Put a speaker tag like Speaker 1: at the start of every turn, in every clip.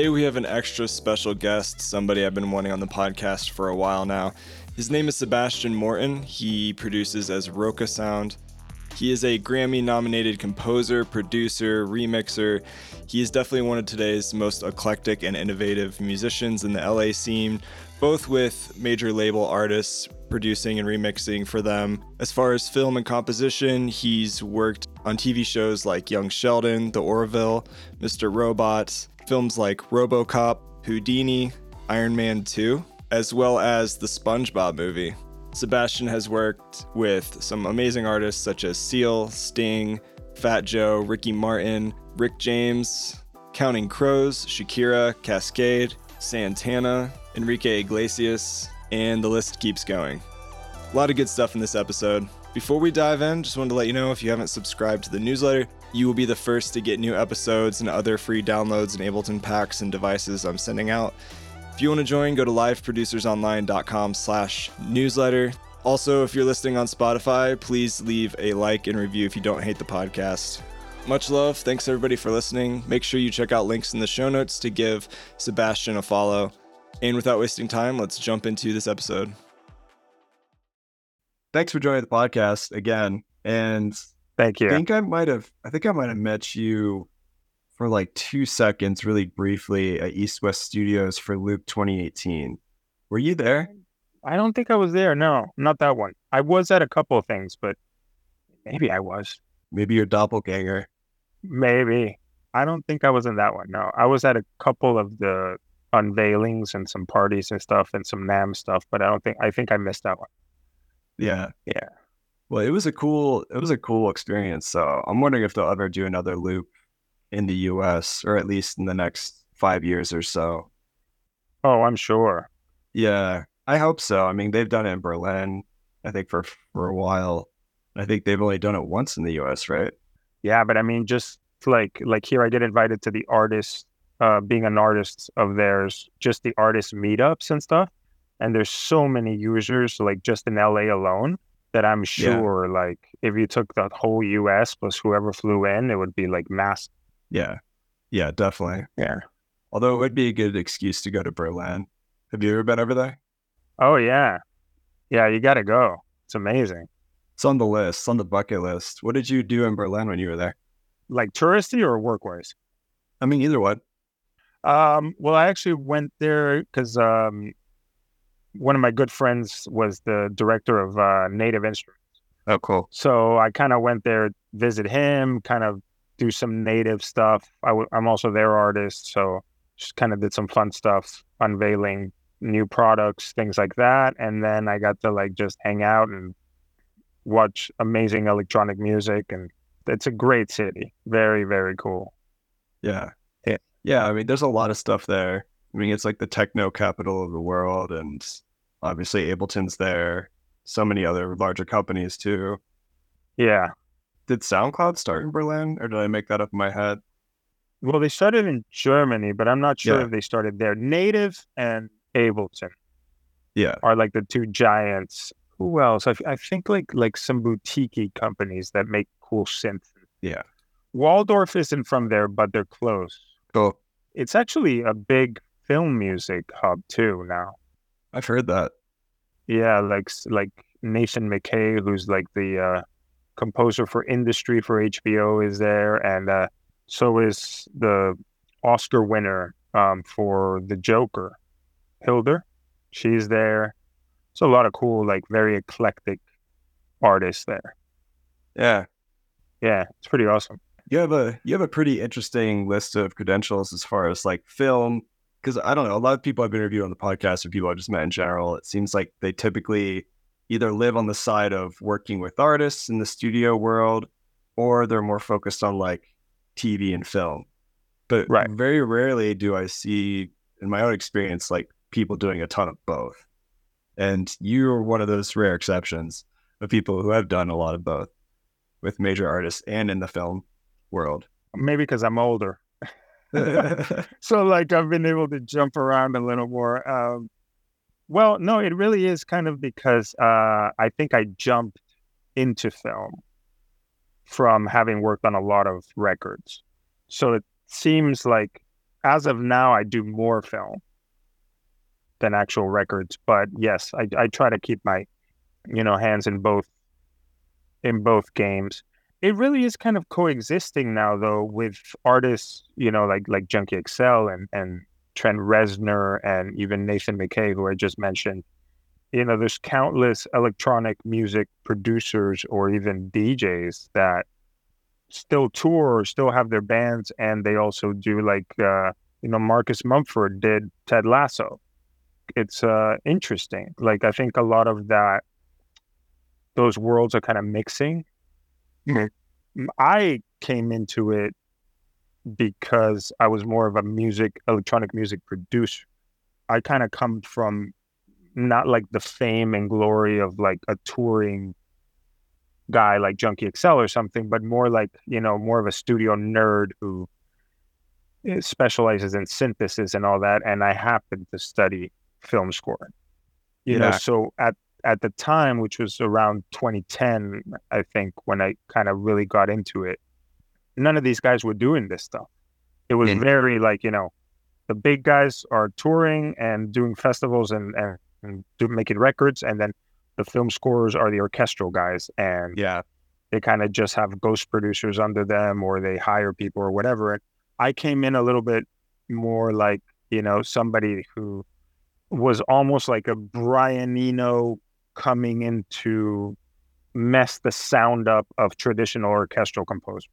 Speaker 1: Today we have an extra special guest, somebody I've been wanting on the podcast for a while now. His name is Sebastian Morton. He produces as Roca Sound. He is a Grammy nominated composer, producer, remixer. He is definitely one of today's most eclectic and innovative musicians in the LA scene, both with major label artists producing and remixing for them. As far as film and composition, he's worked on TV shows like Young Sheldon, The Orville, Mr. Robot, films like Robocop, Houdini, Iron Man 2, as well as the SpongeBob movie. Sebastian has worked with some amazing artists such as Seal, Sting, Fat Joe, Ricky Martin, Rick James, Counting Crows, Shakira, Kaskade, Santana, Enrique Iglesias, and the list keeps going. A lot of good stuff in this episode. Before we dive in, just wanted to let you know if you haven't subscribed to the newsletter, you will be the first to get new episodes and other free downloads and Ableton packs and devices I'm sending out. If you want to join, go to liveproducersonline.com slash newsletter. Also, if you're listening on Spotify, please leave a like and review if you don't hate the podcast. Much love. Thanks everybody for listening. Make sure you check out links in the show notes to give Sebastian a follow. And without wasting time, let's jump into this episode. Thanks for joining the podcast again. And
Speaker 2: thank you.
Speaker 1: I think I might have I think I might have met you for like two seconds, really briefly, at East West Studios for Loop 2018. Were you there?
Speaker 2: I don't think I was there. No, not that one. I was at a couple of things, but maybe I was.
Speaker 1: Maybe your doppelganger.
Speaker 2: Maybe. I don't think I was in that one. No, I was at a couple of the unveilings and some parties and stuff and some NAMM stuff, but I don't think I think I missed that one.
Speaker 1: Yeah.
Speaker 2: Yeah.
Speaker 1: Well, it was a cool it was a cool experience. So I'm wondering if they'll ever do another loop in the US or at least in the next five years or so.
Speaker 2: Oh, I'm sure.
Speaker 1: Yeah, I hope so. I mean, they've done it in Berlin, I think for for a while. I think they've only done it once in the US, right?
Speaker 2: Yeah, but I mean, just like like here, I get invited to the artist, uh, being an artist of theirs, just the artist meetups and stuff. And there's so many users, like just in LA alone, that I'm sure, yeah. like, if you took the whole US plus whoever flew in, it would be like mass.
Speaker 1: Yeah. Yeah, definitely.
Speaker 2: Yeah.
Speaker 1: Although it would be a good excuse to go to Berlin. Have you ever been over there?
Speaker 2: Oh yeah. Yeah, you gotta go. It's amazing.
Speaker 1: It's on the list, it's on the bucket list. What did you do in Berlin when you were there?
Speaker 2: Like touristy or work wise?
Speaker 1: I mean either one.
Speaker 2: Um, well I actually went there because um one of my good friends was the director of uh, Native Instruments.
Speaker 1: Oh, cool.
Speaker 2: So I kind of went there, visit him, kind of do some native stuff. i w- I'm also their artist, so just kind of did some fun stuff, unveiling new products, things like that. And then I got to like just hang out and watch amazing electronic music. And it's a great city. Very, very cool.
Speaker 1: Yeah. Yeah. Yeah. I mean, there's a lot of stuff there. I mean, it's like the techno capital of the world. And obviously, Ableton's there. So many other larger companies too.
Speaker 2: Yeah
Speaker 1: did SoundCloud start in Berlin, or did I make that up in my head?
Speaker 2: Well, they started in Germany, but I'm not sure yeah. if they started there. Native and Ableton,
Speaker 1: yeah,
Speaker 2: are like the two giants. Who else? I, I think like like some boutique companies that make cool synth.
Speaker 1: Yeah,
Speaker 2: Waldorf isn't from there, but they're close.
Speaker 1: Cool.
Speaker 2: It's actually a big film music hub too now.
Speaker 1: I've heard that.
Speaker 2: Yeah, like like Nathan Micay, who's like the uh, composer for industry for HBO is there, and uh, so is the Oscar winner um, for The Joker, Hildur. She's there. So a lot of cool, like very eclectic artists there.
Speaker 1: Yeah,
Speaker 2: yeah, it's pretty awesome.
Speaker 1: You have a you have a pretty interesting list of credentials as far as like film, because I don't know. A lot of people I've interviewed on the podcast or people I've just met in general, it seems like they typically either live on the side of working with artists in the studio world or they're more focused on like TV and film. But right. very rarely do I see, in my own experience, like people doing a ton of both. And you're one of those rare exceptions of people who have done a lot of both with major artists and in the film world.
Speaker 2: Maybe because I'm older. so, like, I've been able to jump around a little more. Um, well, no, it really is kind of because uh, I think I jumped into film from having worked on a lot of records. So it seems like as of now, I do more film than actual records. But yes, I, I try to keep my, you know, hands in both in both games. It really is kind of coexisting now though with artists, you know, like like Junkie XL and and Trent Reznor and even Nathan Micay, who I just mentioned. You know, there's countless electronic music producers or even DJs that still tour or still have their bands and they also do like uh, you know Marcus Mumford did Ted Lasso. It's uh, interesting. Like I think a lot of that those worlds are kind of mixing. Mm-hmm. I came into it because I was more of a music electronic music producer. I kind of come from not like the fame and glory of like a touring guy like Junkie XL or something, but more like, you know, more of a studio nerd who eh, specializes in synthesis and all that. And I happened to study film scoring. You yeah. know, so at at the time, which was around 2010, I think, when I kind of really got into it, none of these guys were doing this stuff. It was very like, you know, the big guys are touring and doing festivals and, and, and do, making records. And then the film scorers are the orchestral guys. And
Speaker 1: yeah,
Speaker 2: they kind of just have ghost producers under them or they hire people or whatever. And I came in a little bit more like, you know, somebody who was almost like a Brian Eno coming in to mess the sound up of traditional orchestral composers.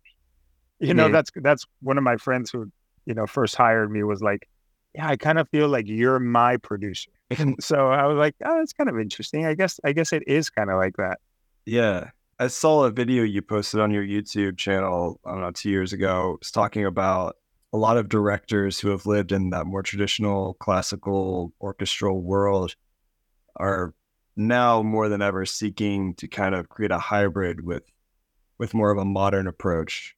Speaker 2: You know, mm-hmm. that's that's one of my friends who, you know, first hired me was like, Yeah, I kind of feel like you're my producer. And so I was like, Oh, that's kind of interesting. I guess I guess it is kind of like that.
Speaker 1: Yeah. I saw a video you posted on your YouTube channel, I don't know, two years ago. It's talking about a lot of directors who have lived in that more traditional classical orchestral world are now more than ever seeking to kind of create a hybrid with with more of a modern approach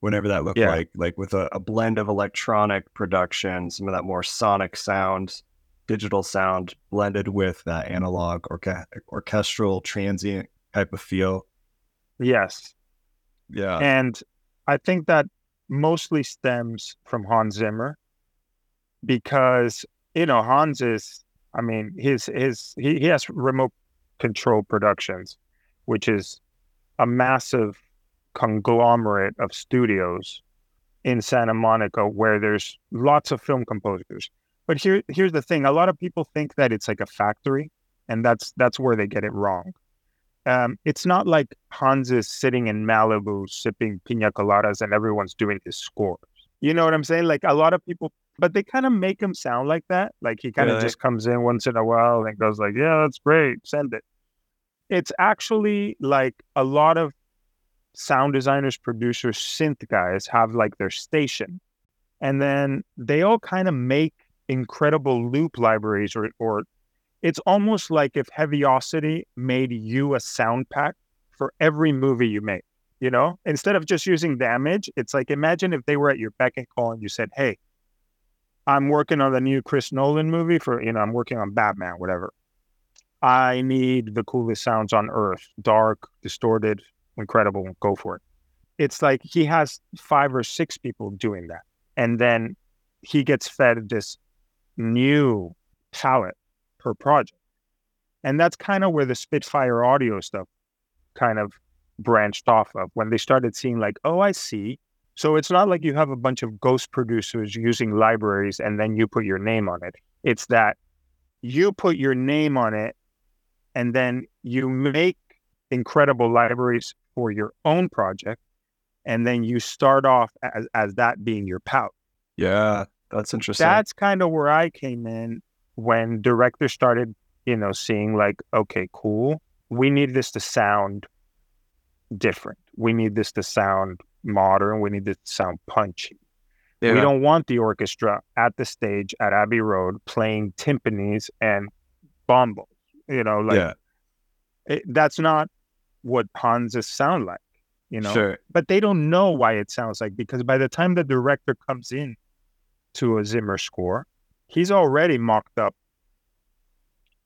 Speaker 1: whenever that looked yeah. like like with a, a, blend of electronic production some of that more sonic sound digital sound blended with that analog orca- orchestral transient type of feel.
Speaker 2: Yes.
Speaker 1: Yeah.
Speaker 2: And i think that mostly stems from hans zimmer because you know hans is I mean, his his he, he has remote control productions, which is a massive conglomerate of studios in Santa Monica where there's lots of film composers. But here here's the thing: a lot of people think that it's like a factory, and that's that's where they get it wrong. Um, it's not like Hans is sitting in Malibu sipping pina coladas and everyone's doing his scores. You know what I'm saying? Like a lot of people but they kind of make him sound like that. Like he kind of really? just comes in once in a while and goes like, "Yeah, that's great, send it." It's actually like a lot of sound designers, producers, synth guys have like their station, and then they all kind of make incredible loop libraries, or or it's almost like if Heaviocity made you a sound pack for every movie you make. You know, instead of just using damage, it's like imagine if they were at your beck and call and you said, "Hey." I'm working on the new Chris Nolan movie for, you know, I'm working on Batman, whatever. I need the coolest sounds on earth dark, distorted, incredible. Go for it. It's like he has five or six people doing that. And then he gets fed this new palette per project. And that's kind of where the Spitfire audio stuff kind of branched off of when they started seeing, like, oh, I see so it's not like you have a bunch of ghost producers using libraries and then you put your name on it. It's that you put your name on it and then you make incredible libraries for your own project and then you start off as, as that being your pout.
Speaker 1: Yeah, that's interesting.
Speaker 2: That's kind of where I came in when directors started, you know, seeing like, okay, cool. We need this to sound different. We need this to sound modern. We need to sound punchy. Yeah. We don't want the orchestra at the stage at Abbey Road playing timpanis and bombos. You know, like yeah. it, that's not what Hanses sound like. You know,
Speaker 1: sure.
Speaker 2: but they don't know why it sounds like because by the time the director comes in to a Zimmer score, he's already mocked up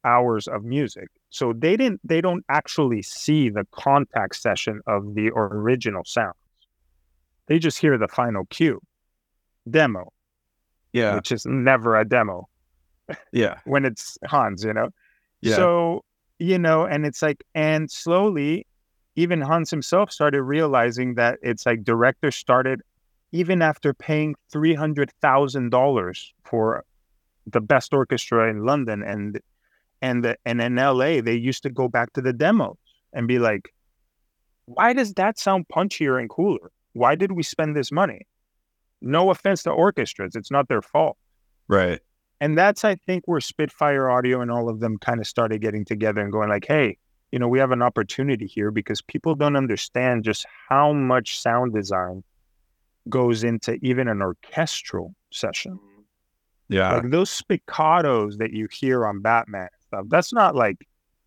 Speaker 2: hours of music. So they didn't they don't actually see the contact session of the original sound. They just hear the final cue, demo.
Speaker 3: Yeah.
Speaker 2: which is never a demo
Speaker 3: Yeah.
Speaker 2: when it's Hans, you know?
Speaker 3: Yeah.
Speaker 2: So, you know, and it's like, and slowly, even Hans himself started realizing that it's like directors started, even after paying $300,000 for the best orchestra in London and, and, the, and in LA, they used to go back to the demos and be like, why does that sound punchier and cooler? Why did we spend this money? No offense to orchestras, it's not their fault.
Speaker 3: right.
Speaker 2: And that's, I think, where Spitfire Audio and all of them kind of started getting together and going like, hey, you know, we have an opportunity here because people don't understand just how much sound design goes into even an orchestral session.
Speaker 3: Yeah.
Speaker 2: Like those spiccatos that you hear on Batman stuff, that's not like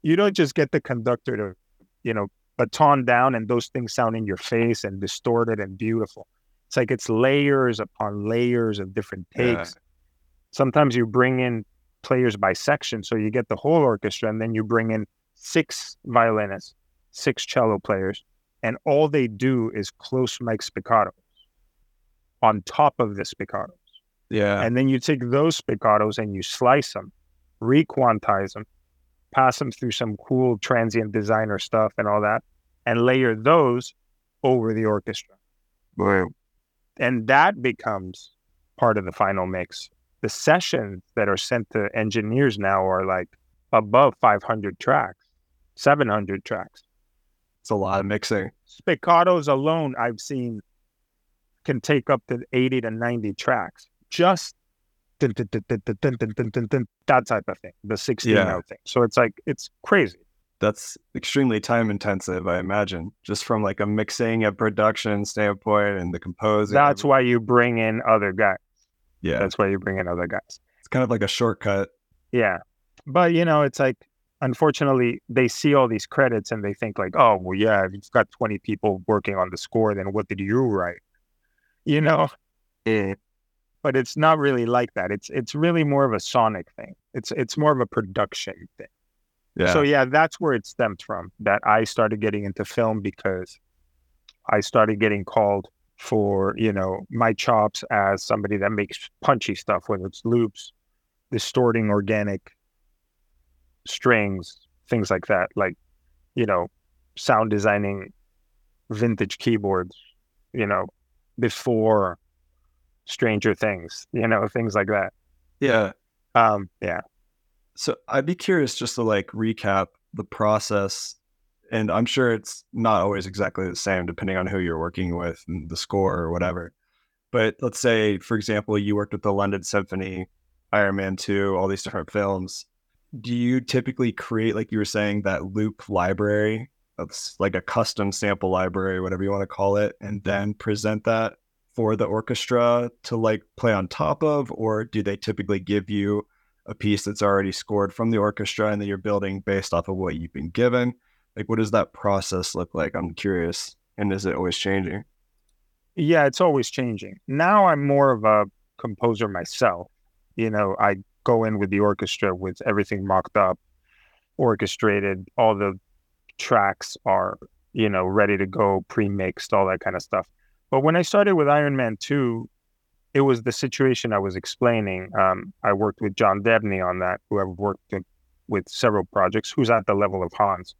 Speaker 2: you don't just get the conductor to, you know, baton down and those things sound in your face and distorted and beautiful. It's like it's layers upon layers of different
Speaker 3: Yeah.
Speaker 2: takes. Sometimes you bring in players by section, so you get the whole orchestra, and then you bring in six violinists, six cello players, and all they do is close mic spiccatos on top of the spiccatos.
Speaker 3: yeah.
Speaker 2: And then you take those spiccatos and you slice them, requantize them, pass them through some cool transient designer stuff and all that, and layer those over the orchestra.
Speaker 3: Boy.
Speaker 2: And that becomes part of the final mix. The sessions that are sent to engineers now are like above 500 tracks, 700 tracks.
Speaker 3: It's a lot of mixing.
Speaker 2: Spiccatos alone, I've seen can take up to 80 to 90 tracks. Just dun, dun, that type of thing, the 16
Speaker 3: yeah.
Speaker 2: thing. So it's like, it's crazy.
Speaker 3: That's extremely time intensive, I imagine, just from like a mixing and production standpoint and the composing.
Speaker 2: That's why you bring in other guys.
Speaker 3: Yeah.
Speaker 2: That's why you bring in other guys.
Speaker 3: It's kind of like a shortcut.
Speaker 2: Yeah. But, you know, it's like, unfortunately, they see all these credits and they think, like, oh, well, yeah, you've got 20 people working on the score, then what did you write? You know? Yeah. But it's not really like that. It's it's really more of a sonic thing. It's it's more of a production thing.
Speaker 3: Yeah.
Speaker 2: So yeah, that's where it stemmed from. That I started getting into film because I started getting called for, you know, my chops as somebody that makes punchy stuff, whether it's loops, distorting organic strings, things like that. Like, you know, sound designing vintage keyboards, you know, before Stranger Things, you know, things like that.
Speaker 3: yeah.
Speaker 2: Um, yeah.
Speaker 3: So I'd be curious just to like recap the process. And I'm sure it's not always exactly the same depending on who you're working with and the score or whatever. But let's say, for example, you worked with the London Symphony, Iron Man 2, all these different films. Do you typically create, like you were saying, that loop library? That's like a custom sample library, whatever you want to call it, and then present that for the orchestra to like play on top of? Or do they typically give you a piece that's already scored from the orchestra and then you're building based off of what you've been given? Like, what does that process look like? I'm curious. And is it always changing?
Speaker 2: Yeah, it's always changing. Now I'm more of a composer myself. You know, I go in with the orchestra with everything mocked up, orchestrated, all the tracks are, you know, ready to go, pre-mixed, all that kind of stuff. But when I started with Iron Man 2, it was the situation I was explaining. Um, I worked with John Debney on that, who I've worked with, several projects, who's at the level of Hans.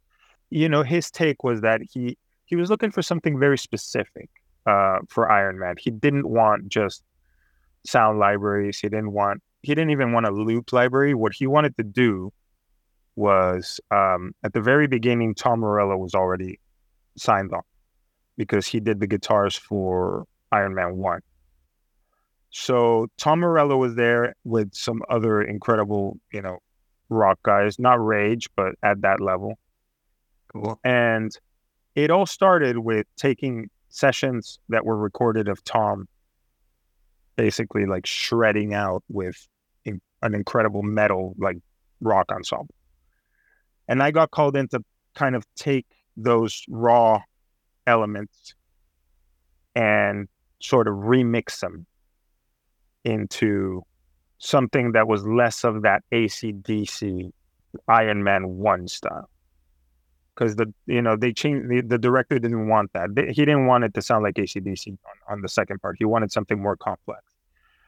Speaker 2: You know, his take was that he he was looking for something very specific uh, for Iron Man. He didn't want just sound libraries. He didn't want. He didn't even want a loop library. What he wanted to do was um, at the very beginning, Tom Morello was already signed on because he did the guitars for Iron Man One. So Tom Morello was there with some other incredible, you know, rock guys, not Rage, but at that level.
Speaker 3: Cool.
Speaker 2: And it all started with taking sessions that were recorded of Tom basically like shredding out with in, an incredible metal like rock ensemble. And I got called in to kind of take those raw elements and sort of remix them into something that was less of that ACDC Iron Man 1 style. Because the you know they changed the, the director didn't want that. They- he didn't want it to sound like acdc on, on the second part. He wanted something more complex.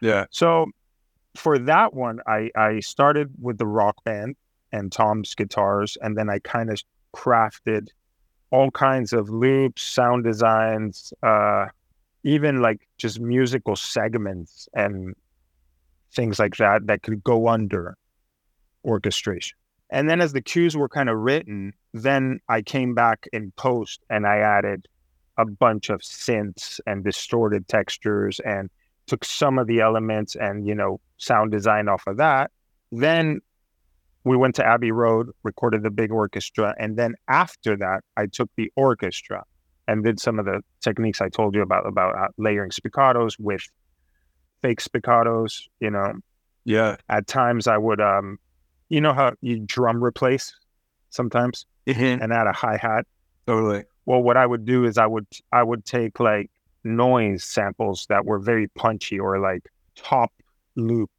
Speaker 3: Yeah.
Speaker 2: so for that one, I I started with the rock band and Tom's guitars, and then I kind of crafted all kinds of loops, sound designs, uh, even like just musical segments and things like that that could go under orchestration. And then as the cues were kind of written, then I came back in post and I added a bunch of synths and distorted textures and took some of the elements and, you know, sound design off of that. Then we went to Abbey Road, recorded the big orchestra. And then after that, I took the orchestra and did some of the techniques I told you about, about uh, layering spiccatos with fake spiccatos, you know.
Speaker 1: Yeah.
Speaker 2: At times I would, um, you know how you drum replace sometimes
Speaker 1: Mm-hmm.
Speaker 2: and add a hi hat.
Speaker 1: Totally.
Speaker 2: Well, what I would do is I would I would take like noise samples that were very punchy or like top loop,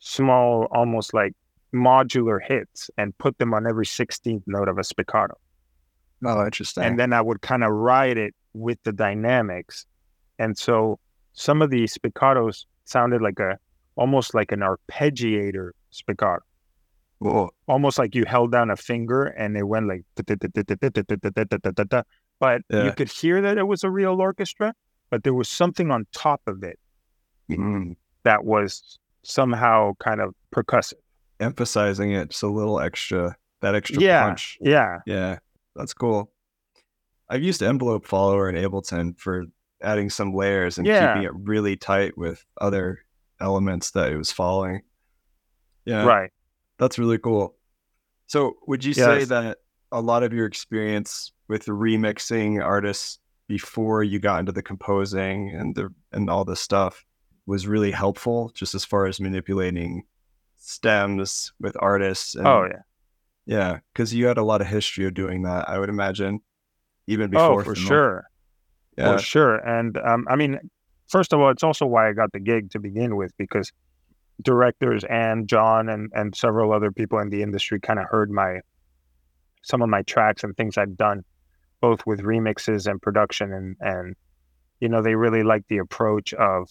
Speaker 2: small, almost like modular hits, and put them on every sixteenth note of a spiccato.
Speaker 1: Oh, interesting.
Speaker 2: And then I would kind of ride it with the dynamics. And so some of the spiccatos sounded like a almost like an arpeggiator spiccato
Speaker 1: Cool.
Speaker 2: almost like you held down a finger and it went like but
Speaker 1: Yeah.
Speaker 2: you could hear that it was a real orchestra but there was something on top of it
Speaker 1: Mm.
Speaker 2: that was somehow kind of percussive
Speaker 1: Emphasizing it just a little extra, that extra
Speaker 2: yeah
Speaker 1: punch.
Speaker 2: yeah
Speaker 1: Yeah, that's cool. I've used Envelope Follower in Ableton for adding some layers and
Speaker 2: Yeah.
Speaker 1: keeping it really tight with other elements that it was following. Yeah,
Speaker 2: right
Speaker 1: that's really cool. So, would you say that a lot of your experience with remixing artists before you got into the composing and the and all this stuff was really helpful, just as far as manipulating stems with artists? And,
Speaker 2: oh yeah
Speaker 1: yeah, because you had a lot of history of doing that, I would imagine, even before.
Speaker 2: oh for sure
Speaker 1: Yeah.
Speaker 2: for sure and um, i mean first of all it's also why i got the gig to begin with because directors and john and, and several other people in the industry kind of heard my some of my tracks and things i'd done both with remixes and production and and you know they really liked the approach of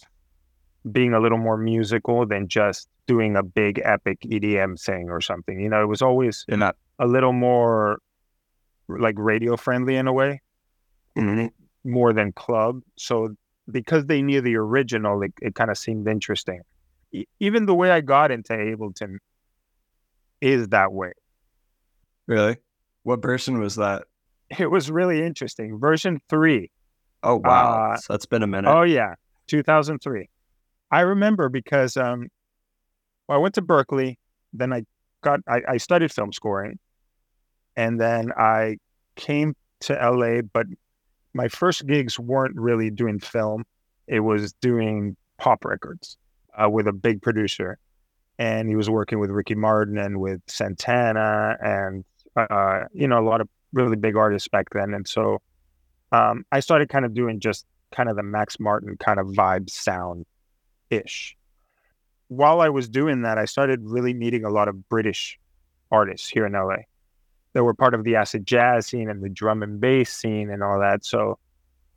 Speaker 2: being a little more musical than just doing a big epic edm thing or something you know it was always
Speaker 1: You're not.
Speaker 2: a little more like radio friendly in a way more than club. So because they knew the original, it, it kind of seemed interesting. E- even the way I got into Ableton is that way.
Speaker 1: Really? What version was that?
Speaker 2: It was really interesting. Version three.
Speaker 1: Oh wow,
Speaker 2: Uh,
Speaker 1: so that's been a minute.
Speaker 2: Oh yeah, 2003. I remember because um, well, I went to Berklee. Then I got I, I studied film scoring, and then I came to LA. But my first gigs weren't really doing film; it was doing pop records uh, with a big producer, and he was working with Ricky Martin and with Santana and uh, you know a lot of really big artists back then. And so um, I started kind of doing just kind of the Max Martin kind of vibe sound ish. While I was doing that, I started really meeting a lot of British artists here in LA that were part of the acid jazz scene and the drum and bass scene and all that. So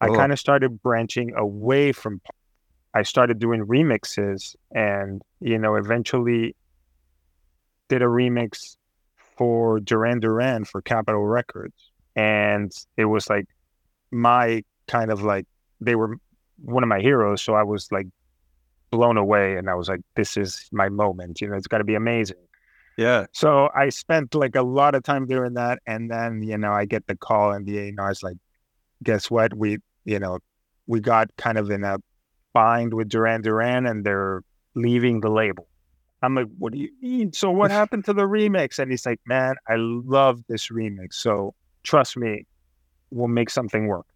Speaker 2: I oh.
Speaker 1: Cool.
Speaker 2: kind of started branching away from. I started doing remixes and, you know, eventually did a remix for Duran Duran for Capitol Records. And it was like my kind of like they were one of my heroes. So I was like blown away and I was like, this is my moment. You know, it's got to be amazing.
Speaker 1: Yeah.
Speaker 2: So I spent like a lot of time doing that. And then, you know, I get the call and the A&R is like, guess what? We, you know, we got kind of in a bind with Duran Duran and they're leaving the label. I'm like, what do you mean? So what happened to the remix? And he's like, man, I love this remix. So trust me, we'll make something work.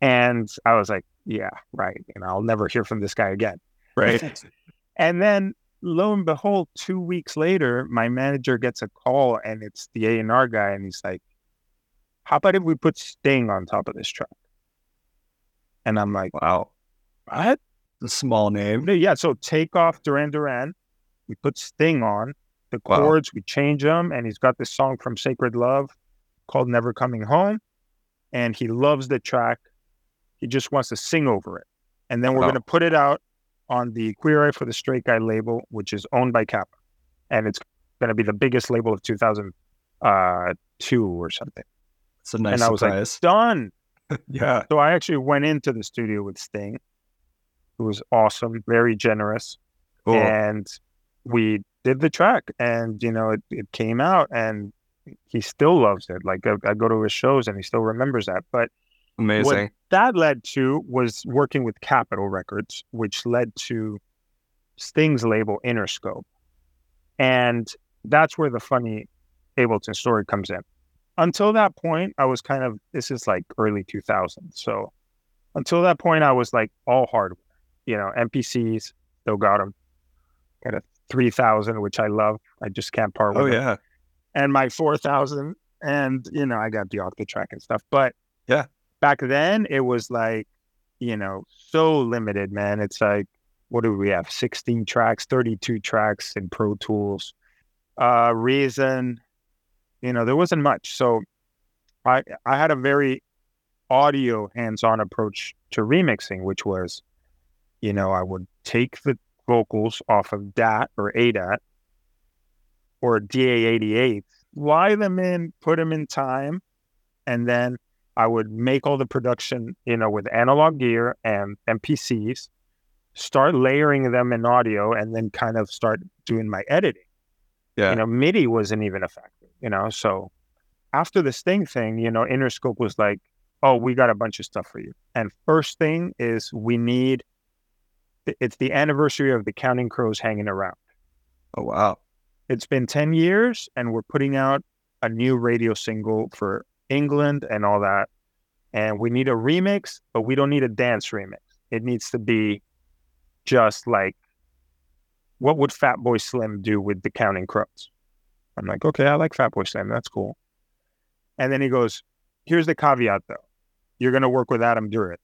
Speaker 2: And I was like, yeah, right. And I'll never hear from this guy again.
Speaker 1: Right.
Speaker 2: And then lo and behold, two weeks later, my manager gets a call and it's the A and R guy, and he's like, "How about if we put Sting on top of this track?" And I'm like,
Speaker 1: wow.
Speaker 2: "What?"
Speaker 1: A small name.
Speaker 2: Yeah. So take off Duran Duran, we put Sting on the
Speaker 1: Wow.
Speaker 2: chords, we change them, and he's got this song from Sacred Love called "Never Coming Home," and he loves the track. He just wants to sing over it, and then we're
Speaker 1: Wow.
Speaker 2: gonna put it out on the Queer Eye for the Straight Guy label, which is owned by Kappa, and it's going to be the biggest label of 2002 uh, or something.
Speaker 3: It's a nice
Speaker 2: and I was
Speaker 3: surprise.
Speaker 2: like, done.
Speaker 3: yeah.
Speaker 2: So I actually went into the studio with Sting, who was awesome, very generous,
Speaker 3: Cool.
Speaker 2: and we did the track, and you know, it, it came out, and he still loves it. Like I, I go to his shows, and he still remembers that. But
Speaker 3: Amazing.
Speaker 2: What that led to was working with Capitol Records, which led to Sting's label Interscope. And that's where the funny Ableton story comes in. Until that point, I was kind of, this is like early 2000s. So until that point, I was like all hardware, you know, MPCs, still got them. Got a 3000, which I love. I just can't part with
Speaker 3: Oh
Speaker 2: them
Speaker 3: yeah.
Speaker 2: and my 4000 and you know i got the octatrack and stuff but
Speaker 3: Yeah.
Speaker 2: Back then it was like you know so limited man. It's like what do we have? 16 tracks 32 tracks in pro tools. Uh reason you know there wasn't much. So i i had a very audio hands-on approach to remixing which was you know i would take the vocals off of dat or adat or DA88, fly them in, put them in time, and then I would make all the production, you know, with analog gear and MPCs, start layering them in audio, and then kind of start doing my editing.
Speaker 3: Yeah.
Speaker 2: You know, MIDI wasn't even a factor, you know. So after the Sting thing, you know, Interscope was like, oh, we got a bunch of stuff for you. And first thing is we need, it's the anniversary of the Counting Crows hanging around
Speaker 3: Oh wow.
Speaker 2: it's been 10 years and we're putting out a new radio single for England and all that. And we need a remix, but we don't need a dance remix. It needs to be just like what would Fatboy Slim do with the Counting Crows? I'm like, okay, I like Fatboy Slim. That's cool. And then he goes, here's the caveat though. You're going to work with Adam Duritz,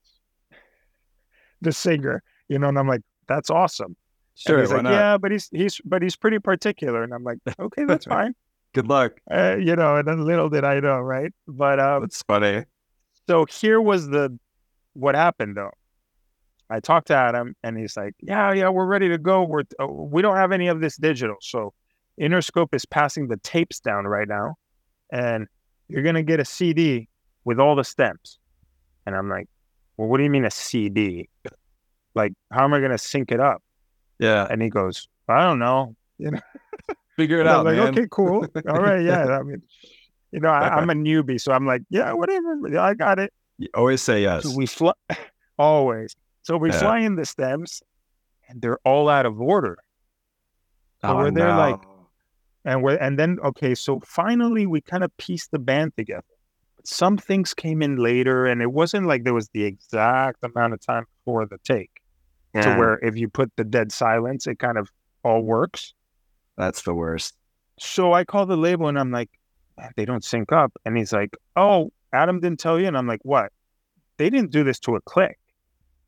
Speaker 2: the singer, you know, and I'm like, that's awesome.
Speaker 3: Sure.
Speaker 2: like, yeah, but he's he's but he's pretty particular, and I'm like, okay, that's fine.
Speaker 3: Good luck.
Speaker 2: Uh, you know, and then little did I know, right? But um,
Speaker 3: That's funny.
Speaker 2: so here was the what happened though. I talked to Adam, and he's like, yeah, yeah, we're ready to go. We're uh, we don't have any of this digital, so Interscope is passing the tapes down right now, and you're gonna get a CD with all the stems. And I'm like, well, what do you mean a CD? Like, how am I gonna sync it up?
Speaker 3: Yeah.
Speaker 2: And he goes, I don't know." You know.
Speaker 3: Figure it
Speaker 2: And
Speaker 3: out,
Speaker 2: I'm like,
Speaker 3: man.
Speaker 2: okay, cool. All right, yeah. I mean, you know, I, I'm a newbie, so I'm like, yeah, whatever. I got it.
Speaker 3: You always say yes.
Speaker 2: So we fly always. So we
Speaker 3: Yeah.
Speaker 2: fly in the stems, and they're all out of order. so
Speaker 3: oh,
Speaker 2: we're there like- And we're and then okay, so finally we kind of pieced the band together. But some things came in later, and it wasn't like there was the exact amount of time for the take to
Speaker 3: mm.
Speaker 2: where if you put the dead silence, it kind of all works.
Speaker 3: That's the worst.
Speaker 2: So I call the label and I'm like, they don't sync up. And he's like, Oh, Adam didn't tell you. And I'm like, What? They didn't do this to a click.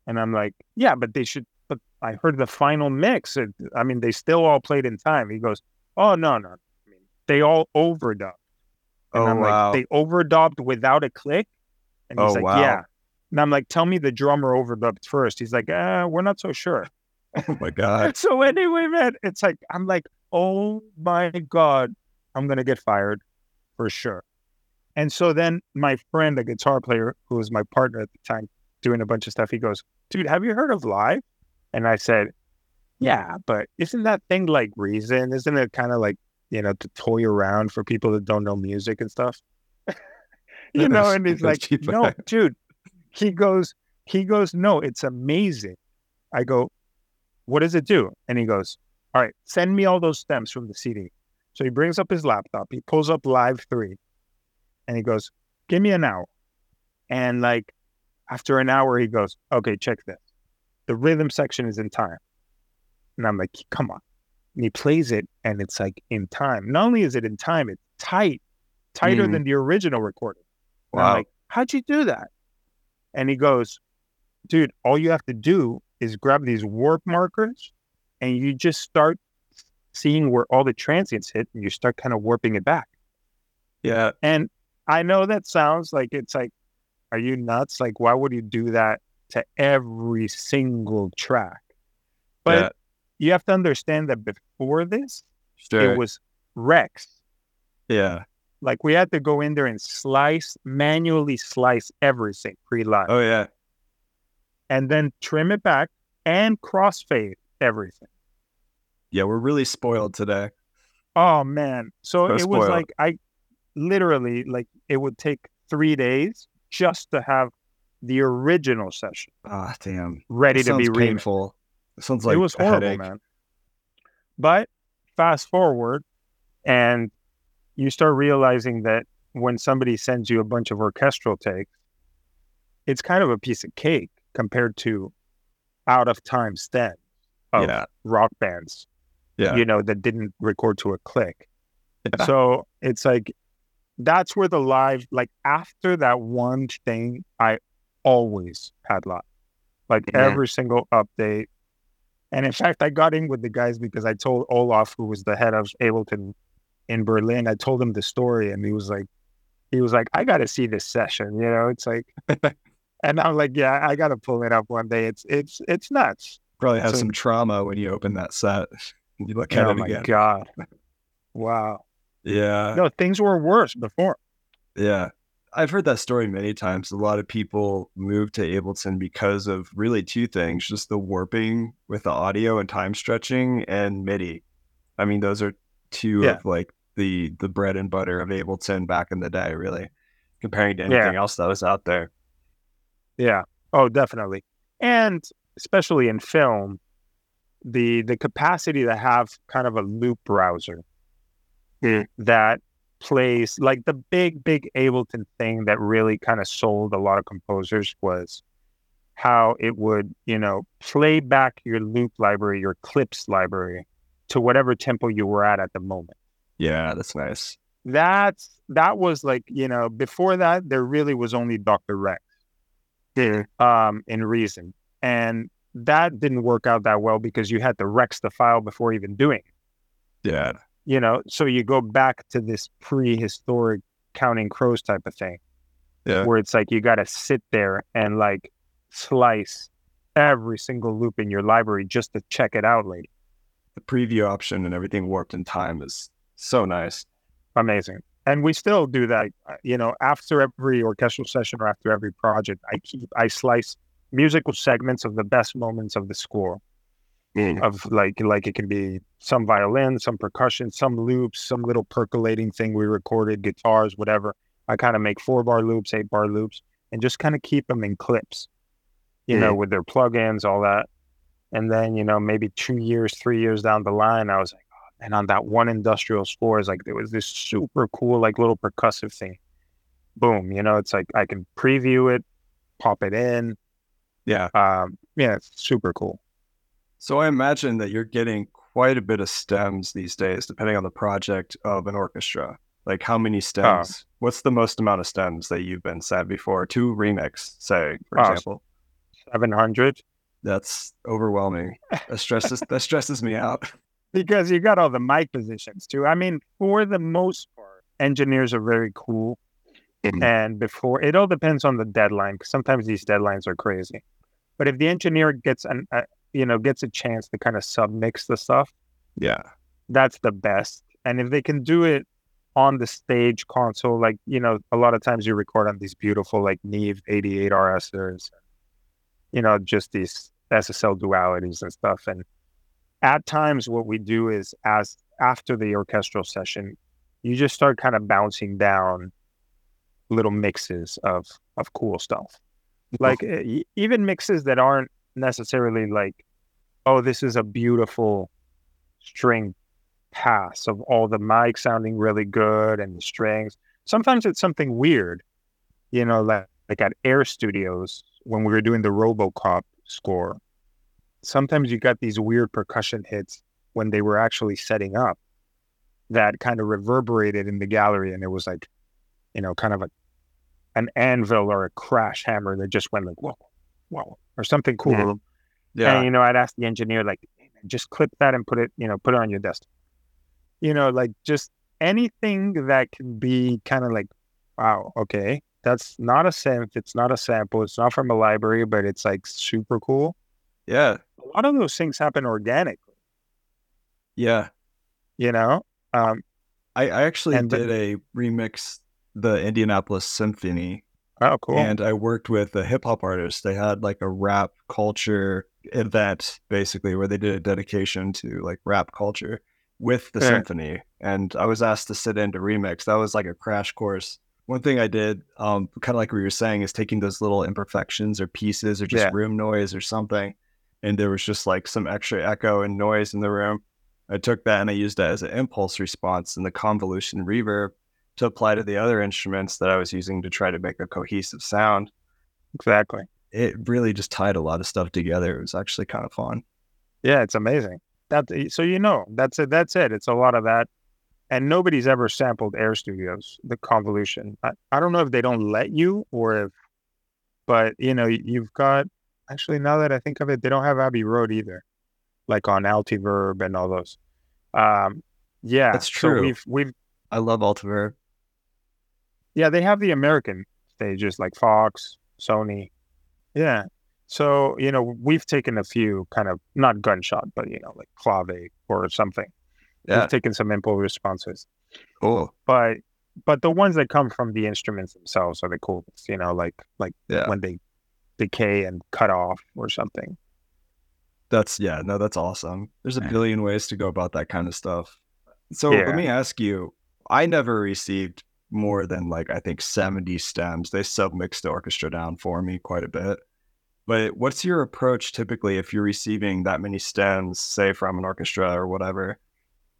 Speaker 2: And I'm like, Yeah, but they should. But I heard the final mix. It, I mean, they still all played in time. He goes, Oh, no, no. I mean, they all overdubbed. And
Speaker 3: Oh
Speaker 2: I'm
Speaker 3: wow.
Speaker 2: like, They overdubbed without a click. And he's
Speaker 3: Oh,
Speaker 2: like,
Speaker 3: wow.
Speaker 2: Yeah. And I'm like, Tell me the drummer overdubbed first. He's like, uh, We're not so sure.
Speaker 3: oh my god.
Speaker 2: So anyway, man, it's like I'm like, oh my god, I'm gonna get fired for sure. And so then my friend, a guitar player who was my partner at the time, doing a bunch of stuff, he goes, "Dude, have you heard of Live?" And I said, "Yeah, but isn't that thing like Reason? Isn't it kind of like you know to toy around for people that don't know music and stuff?" you know, and he's like, "No, dude." He goes, he goes, "No, it's amazing." I go, "What does it do?" And he goes, "All right, send me all those stems from the CD." So he brings up his laptop. He pulls up Live Three, and he goes, "Give me an hour." And like after an hour, he goes, "Okay, check this. The rhythm section is in time." And I'm like, "Come on!" And he plays it, and it's like in time. Not only is it in time, it's tight, tighter
Speaker 3: Mm.
Speaker 2: than the original recording. And I'm
Speaker 3: Wow.
Speaker 2: like, how'd you do that? And he goes, dude, all you have to do is grab these warp markers and you just start seeing where all the transients hit and you start kind of warping it back.
Speaker 3: yeah.
Speaker 2: And I know that sounds like it's like, are you nuts? Like, why would you do that to every single track? But
Speaker 3: Yeah.
Speaker 2: you have to understand that before this,
Speaker 3: Sure.
Speaker 2: it was Rex.
Speaker 3: yeah.
Speaker 2: Like we had to go in there and slice, manually slice everything pre-live,
Speaker 3: Oh yeah.
Speaker 2: and then trim it back and crossfade everything.
Speaker 3: Yeah. We're really spoiled today.
Speaker 2: Oh man. So
Speaker 3: So
Speaker 2: it was like I literally like it would take three days just to have the original session
Speaker 3: Ah, damn.
Speaker 2: ready
Speaker 3: That
Speaker 2: to be
Speaker 3: painful. It sounds like
Speaker 2: it was
Speaker 3: a
Speaker 2: horrible,
Speaker 3: headache.
Speaker 2: man. But fast forward, and you start realizing that when somebody sends you a bunch of orchestral takes, it's kind of a piece of cake compared to out of time stems of
Speaker 3: Yeah.
Speaker 2: rock bands,
Speaker 3: Yeah.
Speaker 2: you know, that didn't record to a click.
Speaker 3: Yeah.
Speaker 2: So it's like that's where the live, like after that one thing, I always had live, like
Speaker 3: Yeah.
Speaker 2: every single update. And in fact, I got in with the guys because I told Olaf, who was the head of Ableton in Berlin, I told him the story, and he was like, he was like, I got to see this session. You know, it's like, and I'm like, yeah, I got to pull it up one day. It's it's it's nuts.
Speaker 3: Probably have
Speaker 2: So-
Speaker 3: some trauma when you open that set. You look at
Speaker 2: oh
Speaker 3: it
Speaker 2: my
Speaker 3: again.
Speaker 2: god! Wow.
Speaker 3: Yeah.
Speaker 2: No, things were worse before.
Speaker 3: Yeah. I've heard that story many times. A lot of people move to Ableton because of really two things just the warping with the audio and time stretching and MIDI. I mean, those are two
Speaker 2: Yeah.
Speaker 3: of like the the bread and butter of Ableton back in the day, really, comparing to anything else that was out there.
Speaker 2: Yeah. Oh, definitely. And especially in film, the the capacity to have kind of a loop browser that plays like the big, big Ableton thing that really kind of sold a lot of composers was how it would, you know, play back your loop library, your clips library to whatever tempo you were at at the moment.
Speaker 3: Yeah, that's nice.
Speaker 2: That's that was like, you know, before that there really was only Dr. Rex um, in Reason. And that didn't work out that well because you had to Rex the file before even doing it.
Speaker 3: Yeah.
Speaker 2: You know, so you go back to this prehistoric counting crows type of thing
Speaker 3: Yeah.
Speaker 2: where it's like you got to sit there and like slice every single loop in your library just to check it out later.
Speaker 3: The preview option and everything warped in time is so nice.
Speaker 2: Amazing. And we still do that. You know, after every orchestral session or after every project, I keep, I slice musical segments of the best moments of the score. Mm. of like like it can be some violin, some percussion, some loops, some little percolating thing we recorded, guitars, whatever. I kind of make four bar loops, eight bar loops, and just kind of keep them in clips, you know, mm. with their plugins, all that. And then you know maybe two years, three years down the line, I was like, oh, and on that one industrial score is like there was this super cool like little percussive thing. Boom, you know, it's like I can preview it, pop it in.
Speaker 3: Yeah.
Speaker 2: Um, yeah, it's super cool.
Speaker 3: So I imagine that you're getting quite a bit of stems these days, depending on the project of an orchestra. Like how many stems? What's the most amount of stems that you've been sent before? Two remix, say, for
Speaker 2: Oh,
Speaker 3: example.
Speaker 2: Seven hundred.
Speaker 3: That's overwhelming. That stresses that stresses me out.
Speaker 2: because you got all the mic positions too. I mean, for the most part, engineers are very cool.
Speaker 3: Mhm.
Speaker 2: And before it all depends on the deadline. sometimes these deadlines are crazy. But if the engineer gets an, uh, you know, gets a chance to kind of submix the stuff,
Speaker 3: Yeah.
Speaker 2: that's the best. And if they can do it on the stage console, like you know, a lot of times you record on these beautiful like Neve 88 RSers, you know, just these SSL dualities and stuff. And at times, what we do is as after the orchestral session, you just start kind of bouncing down little mixes of of cool stuff, like uh, e- even mixes that aren't necessarily like, oh, this is a beautiful string pass of all the mics sounding really good and the strings. Sometimes it's something weird, you know, like like at Air Studios when we were doing the RoboCop score. Sometimes you got these weird percussion hits when they were actually setting up that kind of reverberated in the gallery, and it was like, you know, kind of a an anvil or a crash hammer that just went like whoa, whoa, or something cool.
Speaker 3: Mhm. Yeah.
Speaker 2: And you know, I'd ask the engineer like, "Hey, man, just clip that and put it, you know, put it on your desk. You know, like just anything that can be kind of like, wow, okay, that's not a synth, it's not a sample, it's not from a library, but it's like super cool.
Speaker 3: yeah.
Speaker 2: A lot of those things happen organically,
Speaker 3: Yeah.
Speaker 2: you know? Um,
Speaker 3: I, I actually
Speaker 2: And the-
Speaker 3: did a remix the Indianapolis Symphony
Speaker 2: oh, cool.
Speaker 3: and I worked with a hip hop artist. They had like a rap culture event basically where they did a dedication to like rap culture with the
Speaker 2: Yeah.
Speaker 3: symphony. And I was asked to sit in to remix. That was like a crash course. One thing I did, um, kind of like what you were saying, is taking those little imperfections or pieces or just
Speaker 2: Yeah.
Speaker 3: room noise or something. And there was just like some extra echo and noise in the room. I took that and I used that as an impulse response in the convolution reverb to apply to the other instruments that I was using to try to make a cohesive sound.
Speaker 2: exactly.
Speaker 3: It really just tied a lot of stuff together. It was actually kind of fun.
Speaker 2: Yeah, it's amazing. That so you know that's it. That's it. It's a lot of that, and nobody's ever sampled Air Studios the convolution. I, I don't know if they don't let you or if, but you know you've got actually now that I think of it, they don't have Abbey Road either, like on Altiverb and all those. Um, yeah,
Speaker 3: That's
Speaker 2: so
Speaker 3: true.
Speaker 2: we've we've
Speaker 3: I love Altiverb.
Speaker 2: Yeah they have the American stages like Fox, Sony, yeah. So you know we've taken a few kind of not gunshot, but you know like clave or something.
Speaker 3: Yeah,
Speaker 2: We've taken some impulse responses,
Speaker 3: cool.
Speaker 2: but but the ones that come from the instruments themselves are the coolest. You know, like like
Speaker 3: Yeah,
Speaker 2: when they decay and cut off or something.
Speaker 3: that's yeah. No, that's awesome. There's a billion ways to go about that kind of stuff. So
Speaker 2: Yeah.
Speaker 3: let me ask you. I never received more than like I think 70 stems. They submixed the orchestra down for me quite a bit. But what's your approach typically if you're receiving that many stems, say from an orchestra or whatever?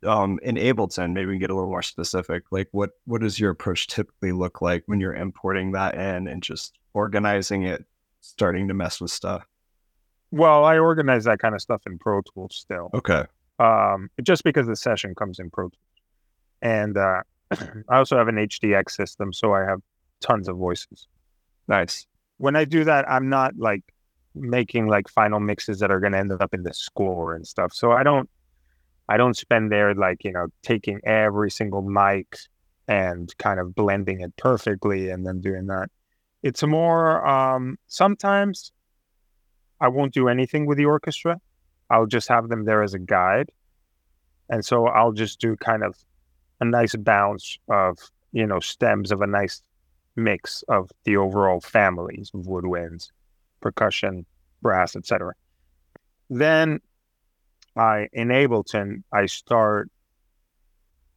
Speaker 3: Um, in Ableton, maybe we can get a little more specific. Like, what what does your approach typically look like when you're importing that in and just organizing it, starting to mess with stuff?
Speaker 2: Well, I organize that kind of stuff in Pro Tools still,
Speaker 3: Okay,
Speaker 2: um, just because the session comes in Pro Tools, and uh, I also have an HDX system, so I have tons of voices.
Speaker 3: nice.
Speaker 2: When I do that, I'm not like making like final mixes that are going to end up in the score and stuff. So I don't, I don't spend there like you know taking every single mic and kind of blending it perfectly and then doing that. It's more um, sometimes I won't do anything with the orchestra. I'll just have them there as a guide, and so I'll just do kind of a nice bounce of you know stems of a nice mix of the overall families of woodwinds, percussion, brass, etc. Then I in Ableton I start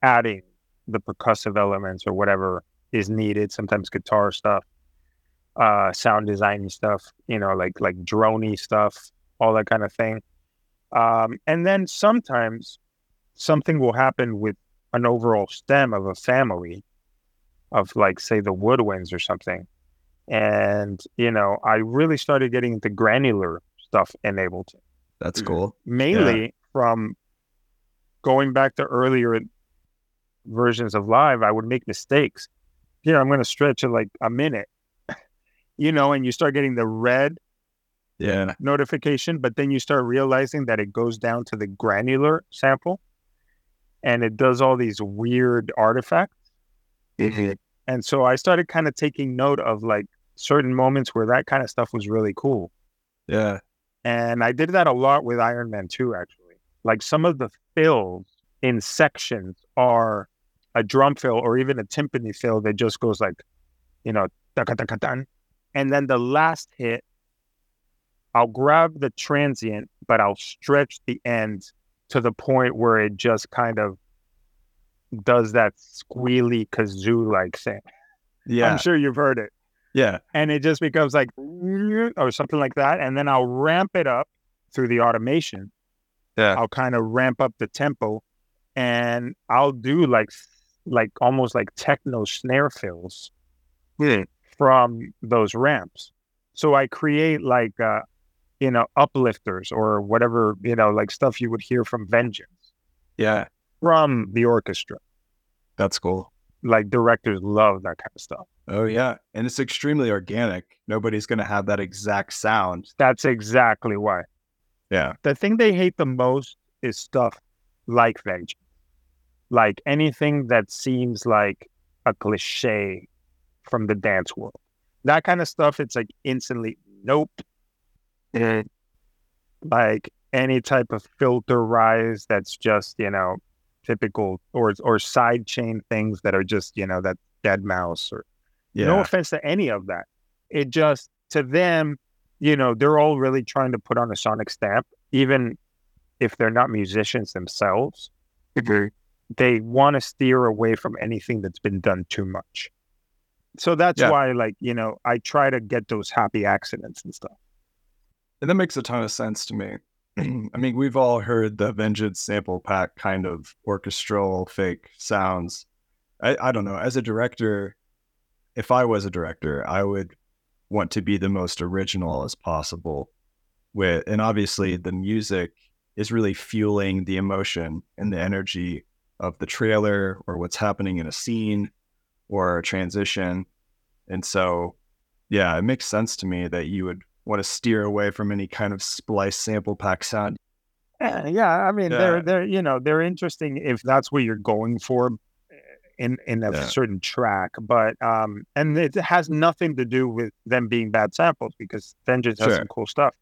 Speaker 2: adding the percussive elements or whatever is needed. Sometimes guitar stuff, uh, sound design stuff, you know, like like droney stuff, all that kind of thing. Um, and then sometimes something will happen with an overall stem of a family of like say the woodwinds or something. And you know, I really started getting into granular stuff in Ableton
Speaker 3: That's
Speaker 1: Mhm.
Speaker 3: cool.
Speaker 2: mainly from going back to earlier versions of live, I would make mistakes. Here, I'm going to stretch it like a minute, you know, and you start getting the red
Speaker 3: Yeah,
Speaker 2: notification, but then you start realizing that it goes down to the granular sample and it does all these weird artifacts. Mm-hmm. And so I started kind of taking note of like certain moments where that kind of stuff was really cool.
Speaker 3: yeah,
Speaker 2: And I did that a lot with Iron Man 2, actually. Like some of the fills in sections are a drum fill or even a timpani fill that just goes like, you know, taka taka tan. And then the last hit, I'll grab the transient, but I'll stretch the end to the point where it just kind of does that squealy kazoo like thing.
Speaker 3: yeah,
Speaker 2: I'm sure you've heard it
Speaker 3: yeah.
Speaker 2: and it just becomes like or something like that and then i'll ramp it up through the automation
Speaker 3: Yeah.
Speaker 2: i'll kind of ramp up the tempo and i'll do like like almost like techno snare fills from those ramps so i create like uh you know uplifters or whatever you know like stuff you would hear from vengeance
Speaker 3: Yeah,
Speaker 2: from the orchestra.
Speaker 3: That's cool.
Speaker 2: like directors love that kind of stuff.
Speaker 3: Oh yeah, and it's extremely organic. Nobody's gonna have that exact sound.
Speaker 2: that's exactly why.
Speaker 3: Yeah,
Speaker 2: the thing they hate the most is stuff like vengeance. Like anything that seems like a cliche from the dance world. That kind of stuff it's like instantly nope like any type of filter rise that's just you know typical or or side chain things that are just you know that deadmau5 or
Speaker 3: Yeah.
Speaker 2: no offense to any of that. It just to them you know they're all really trying to put on a sonic stamp even if they're not musicians themselves. Mm-hmm. They want to steer away from anything that's been done too much. So that's
Speaker 3: Yeah.
Speaker 2: why like you know i try to get those happy accidents and stuff
Speaker 3: And that makes a ton of sense to me. I mean, we've all heard the Vengeance sample pack kind of orchestral fake sounds. I, I don't know. As a director, if I was a director, I would want to be the most original as possible. With and obviously the music is really fueling the emotion and the energy of the trailer or what's happening in a scene or a transition. And so yeah, it makes sense to me that you would want to steer away from any kind of splice sample pack sound.
Speaker 2: Yeah, yeah. I mean,
Speaker 3: Yeah.
Speaker 2: they're they're you know they're interesting if that's what you're going for in in a
Speaker 3: Yeah.
Speaker 2: certain track, but um, and it has nothing to do with them being bad samples because Vengeance has some cool stuff.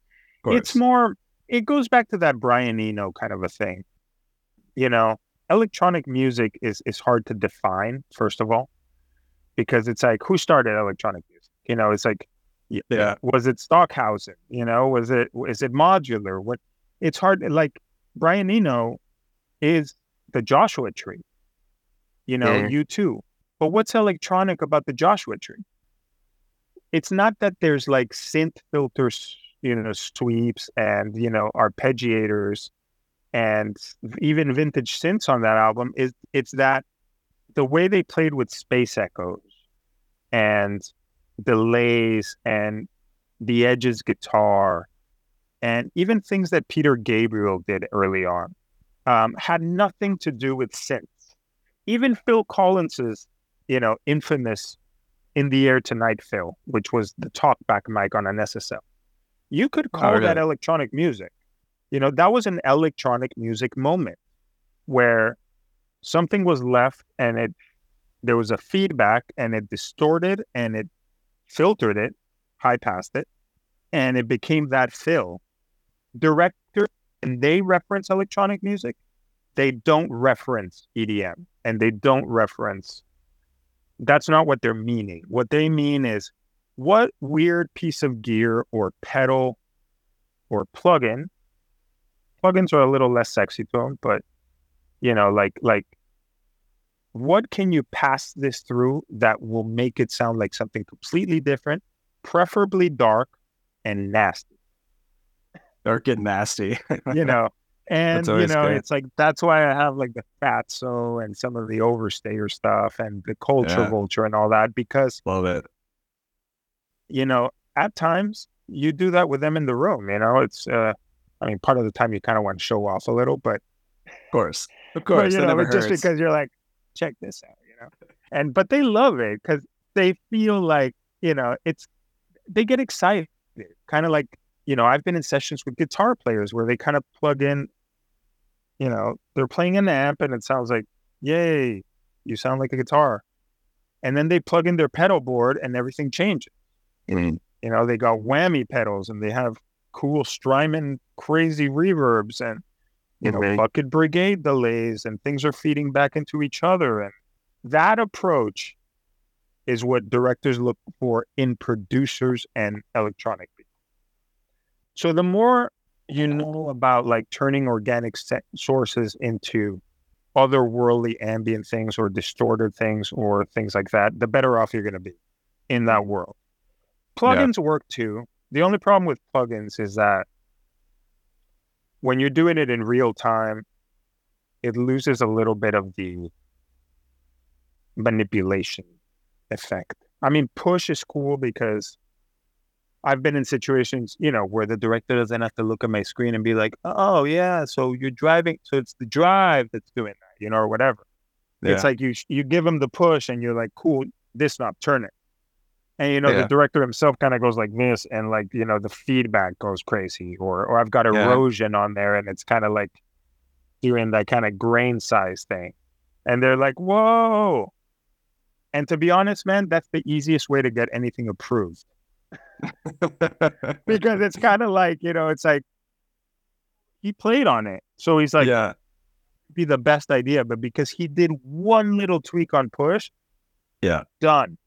Speaker 2: It's more. It goes back to that Brian Eno kind of a thing. You know, electronic music is is hard to define. First of all, because it's like who started electronic music? You know, it's like y-
Speaker 3: Yeah.
Speaker 2: was it Stockhausen? You know, was it is it modular? What it's hard like Brian Eno is the Joshua tree. You know,
Speaker 3: Mhm.
Speaker 2: U2. But what's electronic about the Joshua tree? It's not that there's like synth filters, you know, sweeps and, you know, arpeggiators and even vintage synths on that album is it's that the way they played with space echoes and delays and the Edge's guitar and even things that Peter Gabriel did early on um, had nothing to do with synths. Even Phil Collins's, you know, infamous "In the Air Tonight" fill, which was the talkback mic on an SSL, you could call that
Speaker 3: really?
Speaker 2: electronic music. You know, that was an electronic music moment where something was left and it there was a feedback and it distorted and it filtered it, high passed it, and it became that fill. Director and they reference electronic music, they don't reference EDM and they don't reference that's not what they're meaning. What they mean is what weird piece of gear or pedal or plugin. Plugins are a little less sexy to them, but you know, like like what can you pass this through that will make it sound like something completely different, preferably dark and nasty,
Speaker 3: Or get nasty.
Speaker 2: you know? And you know,
Speaker 3: great.
Speaker 2: it's like that's why I have like the Fatso and some of the Overstayer stuff and the Culture
Speaker 3: Yeah.
Speaker 2: Vulture and all that because
Speaker 3: Love it.
Speaker 2: you know, at times you do that with them in the room. You know, it's uh, I mean, part of the time you kind of want to show off a little, but
Speaker 3: Of course. Of
Speaker 2: but,
Speaker 3: course.
Speaker 2: you know,
Speaker 3: never
Speaker 2: but just because you're like, check this out, you know, and but they love it because they feel like you know it's they get excited, kind of like you know I've been in sessions with guitar players where they kind of plug in, you know, they're playing an amp and it sounds like, yay, you sound like a guitar, and then they plug in their pedal board and everything changes.
Speaker 3: Mm.
Speaker 2: You know, they got whammy pedals and they have cool Strymon crazy reverbs and you know
Speaker 3: Mhm.
Speaker 2: bucket brigade delays and things are feeding back into each other and that approach is what directors look for in producers and electronic people. So the more you know about like turning organic sources into otherworldly ambient things or distorted things or things like that, the better off you're going to be in that world. Plugins work too. The only problem with plugins is that when you're doing it in real time, it loses a little bit of the manipulation effect. I mean, push is cool because I've been in situations, you know, where the director doesn't have to look at my screen and be like, "Oh yeah, so you're driving, so it's the drive that's doing that," you know, or whatever. It's like you you give them the push and you're like, "Cool, this knob, turn it," and you know,
Speaker 3: Yeah.
Speaker 2: the director himself kind of goes like this, and like you know, the feedback goes crazy, or or I've got
Speaker 3: Yeah.
Speaker 2: erosion on there, and it's kind of like doing that kind of grain size thing, and they're like, "Whoa." And to be honest, man, that's the easiest way to get anything approved because it's kind of like you know it's like he played on it. So he's like,
Speaker 3: yeah,
Speaker 2: be the best idea. But because he did one little tweak on push,
Speaker 3: Yeah.
Speaker 2: done.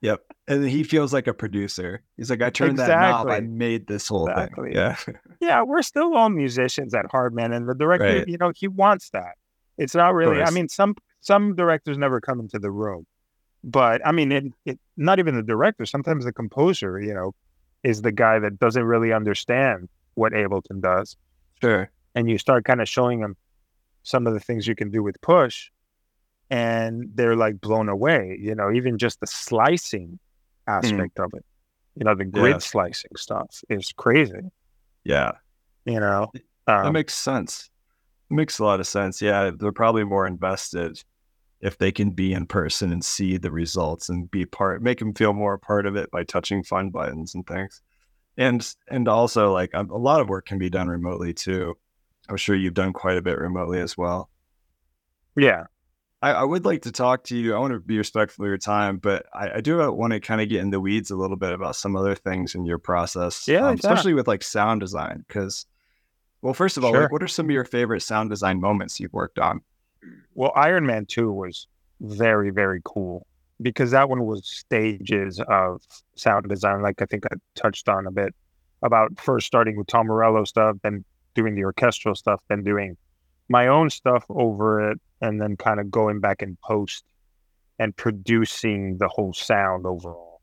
Speaker 3: Yep. And he feels like a producer. He's like, I turned that knob, I made this whole
Speaker 2: Exactly.
Speaker 3: thing. Yeah.
Speaker 2: Yeah, we're still all musicians at heart, man. And the director,
Speaker 3: Right.
Speaker 2: you know, he wants that. It's not really. I mean, some some directors never come into the room, but I mean, it, it not even the director. Sometimes the composer, you know, is the guy that doesn't really understand what Ableton does,
Speaker 3: Sure.
Speaker 2: and you start kind of showing him some of the things you can do with push, and they're like blown away. You know, even just the slicing aspect of it. You know, the grid.
Speaker 3: Yeah.
Speaker 2: slicing stuff is crazy.
Speaker 3: Yeah.
Speaker 2: You know,
Speaker 3: That
Speaker 2: um,
Speaker 3: makes sense. It makes a lot of sense. Yeah. They're probably more invested if they can be in person and see the results and be part, make them feel more a part of it by touching fun buttons and things. And, and also like a lot of work can be done remotely too. I'm sure you've done quite a bit remotely as well.
Speaker 2: yeah.
Speaker 3: I, I would like to talk to you. I want to be respectful of your time, but I, I do want to kind of get in the weeds a little bit about some other things in your process.
Speaker 2: Yeah,
Speaker 3: um, especially with like sound design. Because, well, first of all,
Speaker 2: Sure.
Speaker 3: like, what are some of your favorite sound design moments you've worked on?
Speaker 2: Well, Iron Man 2 was very, very cool because that one was stages of sound design. Like I think I touched on a bit about first starting with Tom Morello stuff, then doing the orchestral stuff, then doing my own stuff over it, and then kind of going back in post and producing the whole sound overall.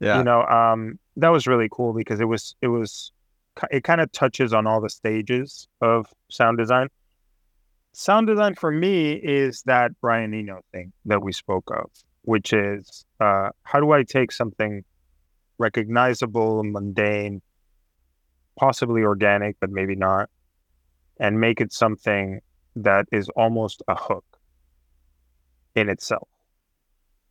Speaker 3: Yeah,
Speaker 2: You know, um, that was really cool because it was, it was, it kind of touches on all the stages of sound design sound design for me is that Brian Eno thing that we spoke of, which is uh, how do I take something recognizable and mundane, possibly organic, but maybe not, and make it something that is almost a hook in itself,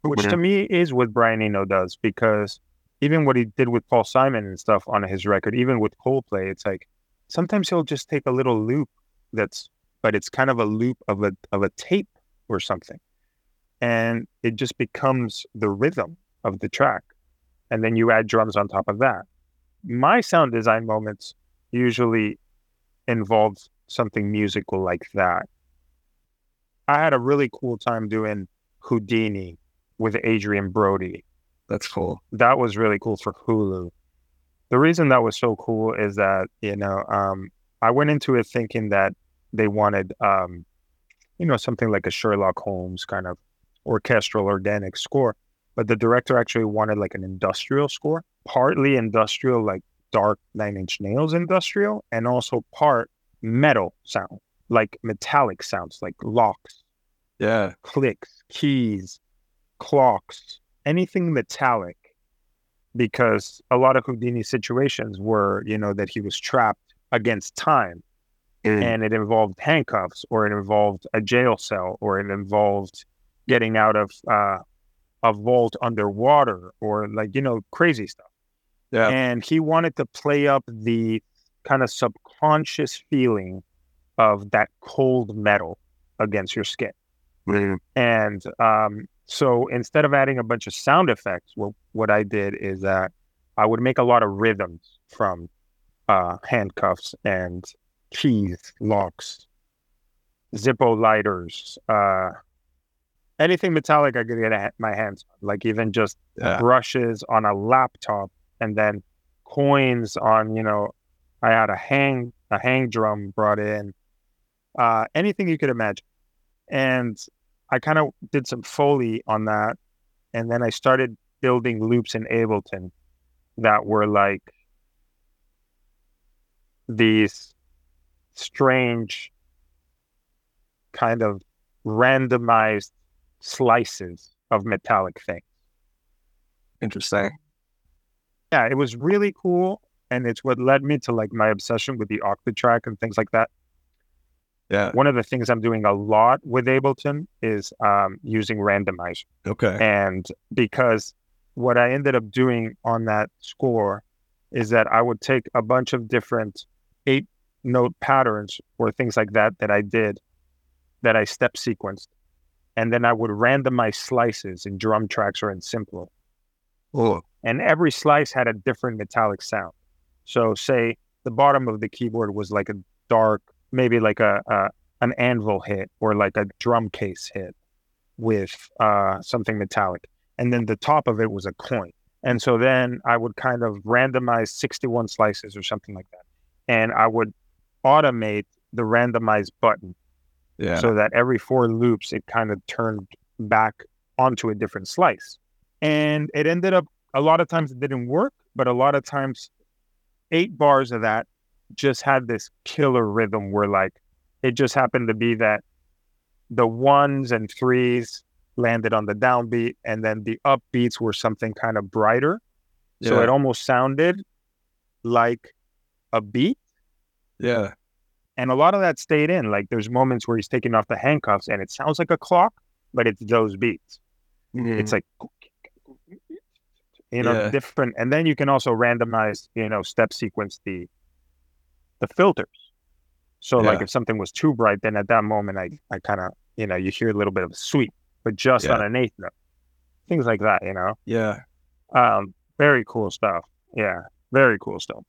Speaker 2: which to me is what Brian Eno does because even what he did with Paul Simon and stuff on his record, even with Coldplay, it's like sometimes he'll just take a little loop that's but it's kind of a loop of a of a tape or something. And it just becomes the rhythm of the track. And then you add drums on top of that. My sound design moments usually involve something musical like that. I had a really cool time doing Houdini with Adrien Brody
Speaker 3: that's cool.
Speaker 2: that was really cool for Hulu. The reason that was so cool is that you know um, I went into it thinking that they wanted um, you know something like a Sherlock Holmes kind of orchestral organic score, but the director actually wanted like an industrial score, partly industrial like dark Nine Inch Nails industrial, and also part metal sound like metallic sounds like locks.
Speaker 3: Yeah,
Speaker 2: clicks, keys, clocks, anything metallic, because a lot of Houdini's situations were, you know, that he was trapped against time. And it involved handcuffs or it involved a jail cell or it involved getting out of uh, a vault underwater or like, you know, crazy stuff.
Speaker 3: yeah,
Speaker 2: And he wanted to play up the kind of subconscious feeling of that cold metal against your skin. And um, so instead of adding a bunch of sound effects, well, what I did is that I would make a lot of rhythms from uh, handcuffs and keys, locks, Zippo lighters, uh, anything metallic I could get a- my hands on, like even just
Speaker 3: yeah,
Speaker 2: brushes on a laptop and then coins on, you know, I had a hang a hang drum brought in, uh, anything you could imagine. And I kind of did some foley on that, and then I started building loops in Ableton that were like these strange kind of randomized slices of metallic things.
Speaker 3: interesting.
Speaker 2: Yeah, it was really cool. And it's what led me to like my obsession with the Octatrack and things like that.
Speaker 3: Yeah,
Speaker 2: One of the things I'm doing a lot with Ableton is um, using randomizer.
Speaker 3: okay.
Speaker 2: And because what I ended up doing on that score is that I would take a bunch of different eight note patterns or things like that that I did that I step sequenced. And then I would randomize slices in drum tracks or in Simpler.
Speaker 3: Oh,
Speaker 2: And every slice had a different metallic sound. So, say the bottom of the keyboard was like a dark, maybe like a, a an anvil hit or like a drum case hit with uh, something metallic, and then the top of it was a coin. And so then I would kind of randomize 61 slices or something like that, and I would automate the randomized button
Speaker 3: Yeah.
Speaker 2: so that every four loops it kind of turned back onto a different slice. And it ended up a lot of times it didn't work, but a lot of times eight bars of that just had this killer rhythm where like it just happened to be that the ones and threes landed on the downbeat and then the upbeats were something kind of brighter. So it almost sounded like a beat
Speaker 3: yeah.
Speaker 2: and a lot of that stayed in. Like there's moments where he's taking off the handcuffs and it sounds like a clock, but it's those beats. It's mm-hmm. like you know
Speaker 3: Yeah.
Speaker 2: different, and then you can also randomize, you know, step sequence the the filters. So like if something was too bright, then at that moment I I kind of you know you hear a little bit of a sweep, but just
Speaker 3: Yeah.
Speaker 2: on an eighth note, things like that. You know,
Speaker 3: yeah.
Speaker 2: um, very cool stuff. Yeah, very cool stuff.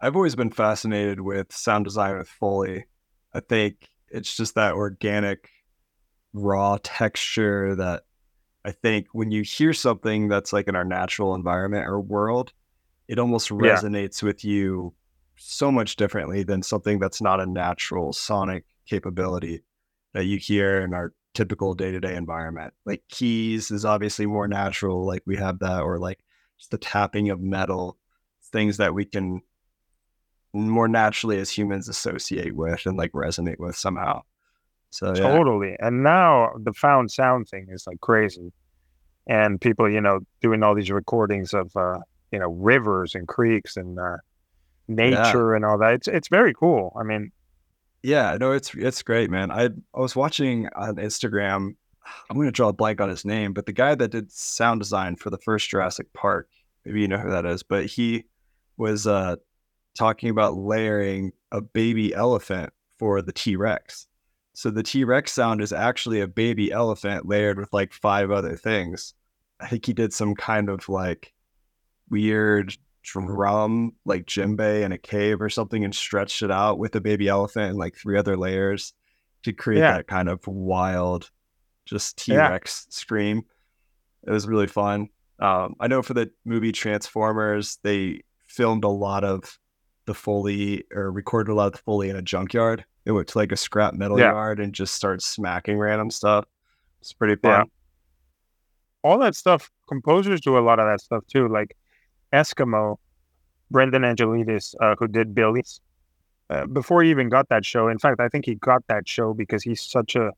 Speaker 3: I've always been fascinated with sound design with Foley. I think it's just that organic, raw texture that I think when you hear something that's like in our natural environment or world, it almost
Speaker 2: Yeah.
Speaker 3: resonates with you so much differently than something that's not a natural sonic capability that you hear in our typical day to day environment. Like keys is obviously more natural, like we have that, or like just the tapping of metal, things that we can more naturally as humans associate with and like resonate with somehow. So yeah,
Speaker 2: Totally. And now the found sound thing is like crazy. And people, you know, doing all these recordings of uh, you know, rivers and creeks and uh nature and all that. It's it's very cool. I mean,
Speaker 3: yeah, no, it's it's great, man. I I was watching on Instagram. I'm gonna draw a blank on his name, but the guy that did sound design for the first Jurassic Park, maybe you know who that is, but he was uh talking about layering a baby elephant for the T Rex. So the T Rex sound is actually a baby elephant layered with like five other things. I think he did some kind of like weird drum, like djembe in a cave or something, and stretched it out with a baby elephant and like three other layers to create
Speaker 2: Yeah.
Speaker 3: that kind of wild, just T
Speaker 2: Yeah.
Speaker 3: Rex scream. It was really fun. Um, I know for the movie Transformers, they filmed a lot of the Foley or recorded a lot of the Foley in a junkyard. They went to like a scrap metal
Speaker 2: Yeah.
Speaker 3: yard and just started smacking random stuff. It's pretty
Speaker 2: Yeah.
Speaker 3: fun.
Speaker 2: all that stuff, composers do a lot of that stuff too. Like Eskmo, Brendan Angelides, uh, who did Billy's, uh, before he even got that show. In fact, I think he got that show because he's such a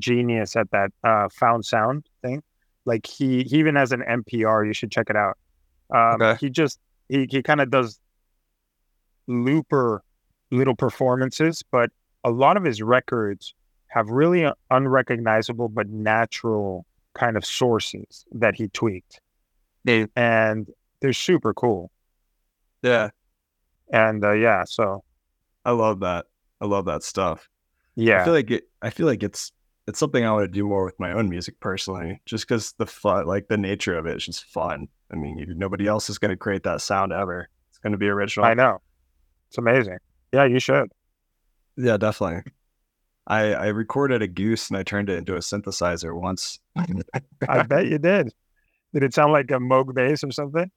Speaker 2: genius at that uh, found sound thing. Like he, he even has an NPR. You should check it out. Um,
Speaker 3: Okay.
Speaker 2: He just he he kind of does looper little performances, but a lot of his records have really unrecognizable but natural kind of sources that he tweaked, and they're super cool.
Speaker 3: Yeah.
Speaker 2: And uh, yeah, so
Speaker 3: I love that. I love that stuff.
Speaker 2: Yeah.
Speaker 3: I feel like it. I feel like it's it's something I want to do more with my own music personally, just because the fun, like the nature of it, is just fun. I mean, you, nobody else is going to create that sound ever. It's going to be original.
Speaker 2: I know, it's amazing. Yeah, you should.
Speaker 3: Yeah, definitely. I I recorded a goose and I turned it into a synthesizer once.
Speaker 2: I bet you did. Did it sound like a Moog bass or something?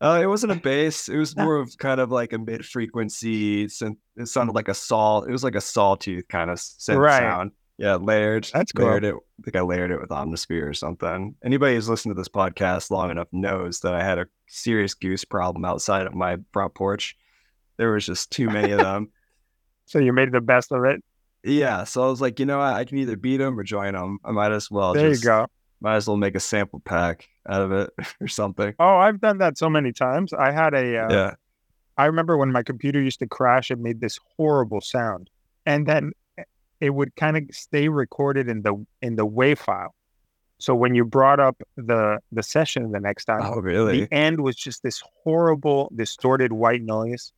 Speaker 3: Uh, it wasn't a bass. It was more of kind of like a mid frequency synth. It sounded like a saw. It was like a sawtooth kind of synth
Speaker 2: Right.
Speaker 3: sound. Yeah, layered.
Speaker 2: That's cool.
Speaker 3: layered it. I think I layered it with Omnisphere or something. Anybody who's listened to this podcast long enough knows that I had a serious goose problem outside of my front porch. There was just too many of them.
Speaker 2: So you made the best of it.
Speaker 3: Yeah, so I was like, you know what? I can either beat them or join them. I might as well.
Speaker 2: there
Speaker 3: just,
Speaker 2: you go.
Speaker 3: Might as well make a sample pack out of it or something.
Speaker 2: Oh, I've done that so many times. I had a. Uh,
Speaker 3: yeah.
Speaker 2: I remember when my computer used to crash, it made this horrible sound, and then it would kind of stay recorded in the in the WAV file. So when you brought up the the session the next time,
Speaker 3: Oh, really?
Speaker 2: the end was just this horrible distorted white noise,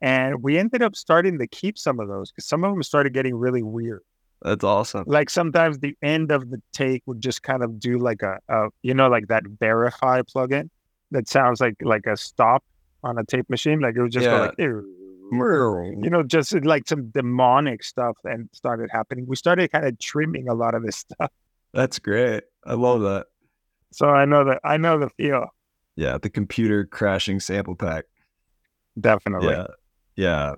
Speaker 2: and we ended up starting to keep some of those because some of them started getting really weird.
Speaker 3: That's awesome.
Speaker 2: Like sometimes the end of the take would just kind of do like a, a you know like that Vari-Fi plugin that sounds like like a stop on a tape machine. Like it would just
Speaker 3: Yeah.
Speaker 2: go like. "Ew." you know, just uh, like some demonic stuff and started happening. We started kind of trimming a lot of this stuff.
Speaker 3: That's great. I love that.
Speaker 2: So I know that I know the feel.
Speaker 3: Yeah, the computer crashing sample pack.
Speaker 2: Definitely.
Speaker 3: Yeah. Yeah.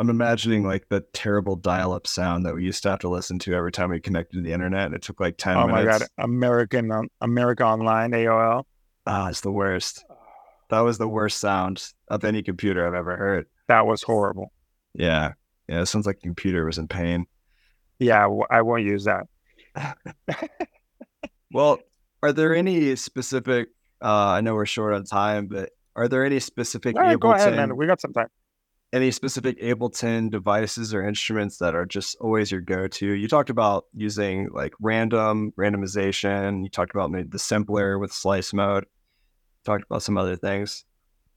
Speaker 3: I'm imagining like the terrible dial up sound that we used to have to listen to every time we connected to the internet. And it took like 10
Speaker 2: oh
Speaker 3: minutes.
Speaker 2: my god, American um, America Online AOL.
Speaker 3: Ah, it's the worst. That was the worst sound of any computer I've ever heard.
Speaker 2: That was horrible.
Speaker 3: Yeah. Yeah. It sounds like the computer was in pain.
Speaker 2: Yeah, w- I won't use that.
Speaker 3: Well, are there any specific uh I know we're short on time, but are there any specific
Speaker 2: right, go ahead, man. We got some time.
Speaker 3: Any specific Ableton devices or instruments that are just always your go-to? You talked about using like random randomization. You talked about maybe the simpler with slice mode. Talked about some other things.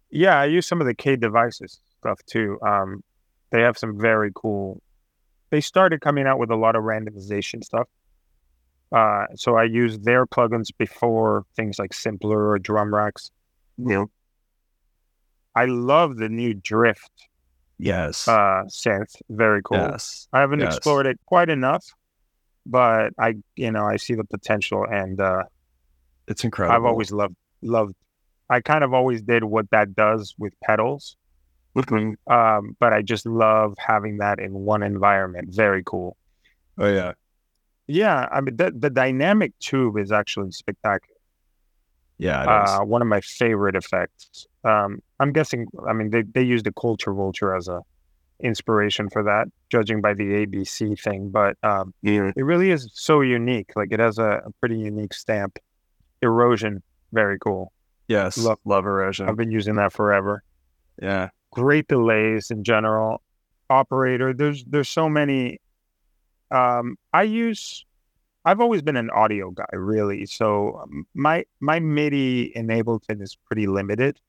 Speaker 2: Yeah, I use some of the K devices stuff too. Um, they have some very cool. They started coming out with a lot of randomization stuff. Uh, so I use their plugins before things like Simpler or Drum Racks.
Speaker 3: Yeah.
Speaker 2: I love the new Drift
Speaker 3: Yes.
Speaker 2: uh, synth. Very cool.
Speaker 3: Yes.
Speaker 2: I haven't
Speaker 3: yes.
Speaker 2: explored it quite enough, but I, you know, I see the potential, and uh,
Speaker 3: It's incredible.
Speaker 2: I've always loved loved. I kind of always did what that does with pedals, um, but I just love having that in one environment. Very cool.
Speaker 3: Oh yeah.
Speaker 2: Yeah, I mean the the dynamic tube is actually spectacular.
Speaker 3: Yeah. It is.
Speaker 2: Uh, one of my favorite effects. Um, I'm guessing. I mean, they they use the Culture Vulture as a inspiration for that, judging by the ABC thing. But um, it really is so unique. Like it has a, a pretty unique stamp. Erosion, very cool.
Speaker 3: yes.
Speaker 2: love-
Speaker 3: love erosion.
Speaker 2: I've been using that forever.
Speaker 3: yeah.
Speaker 2: Great delays in general. Operator, there's there's so many. Um, I use. I've always been an audio guy, really. So um, my my MIDI in Ableton is pretty limited.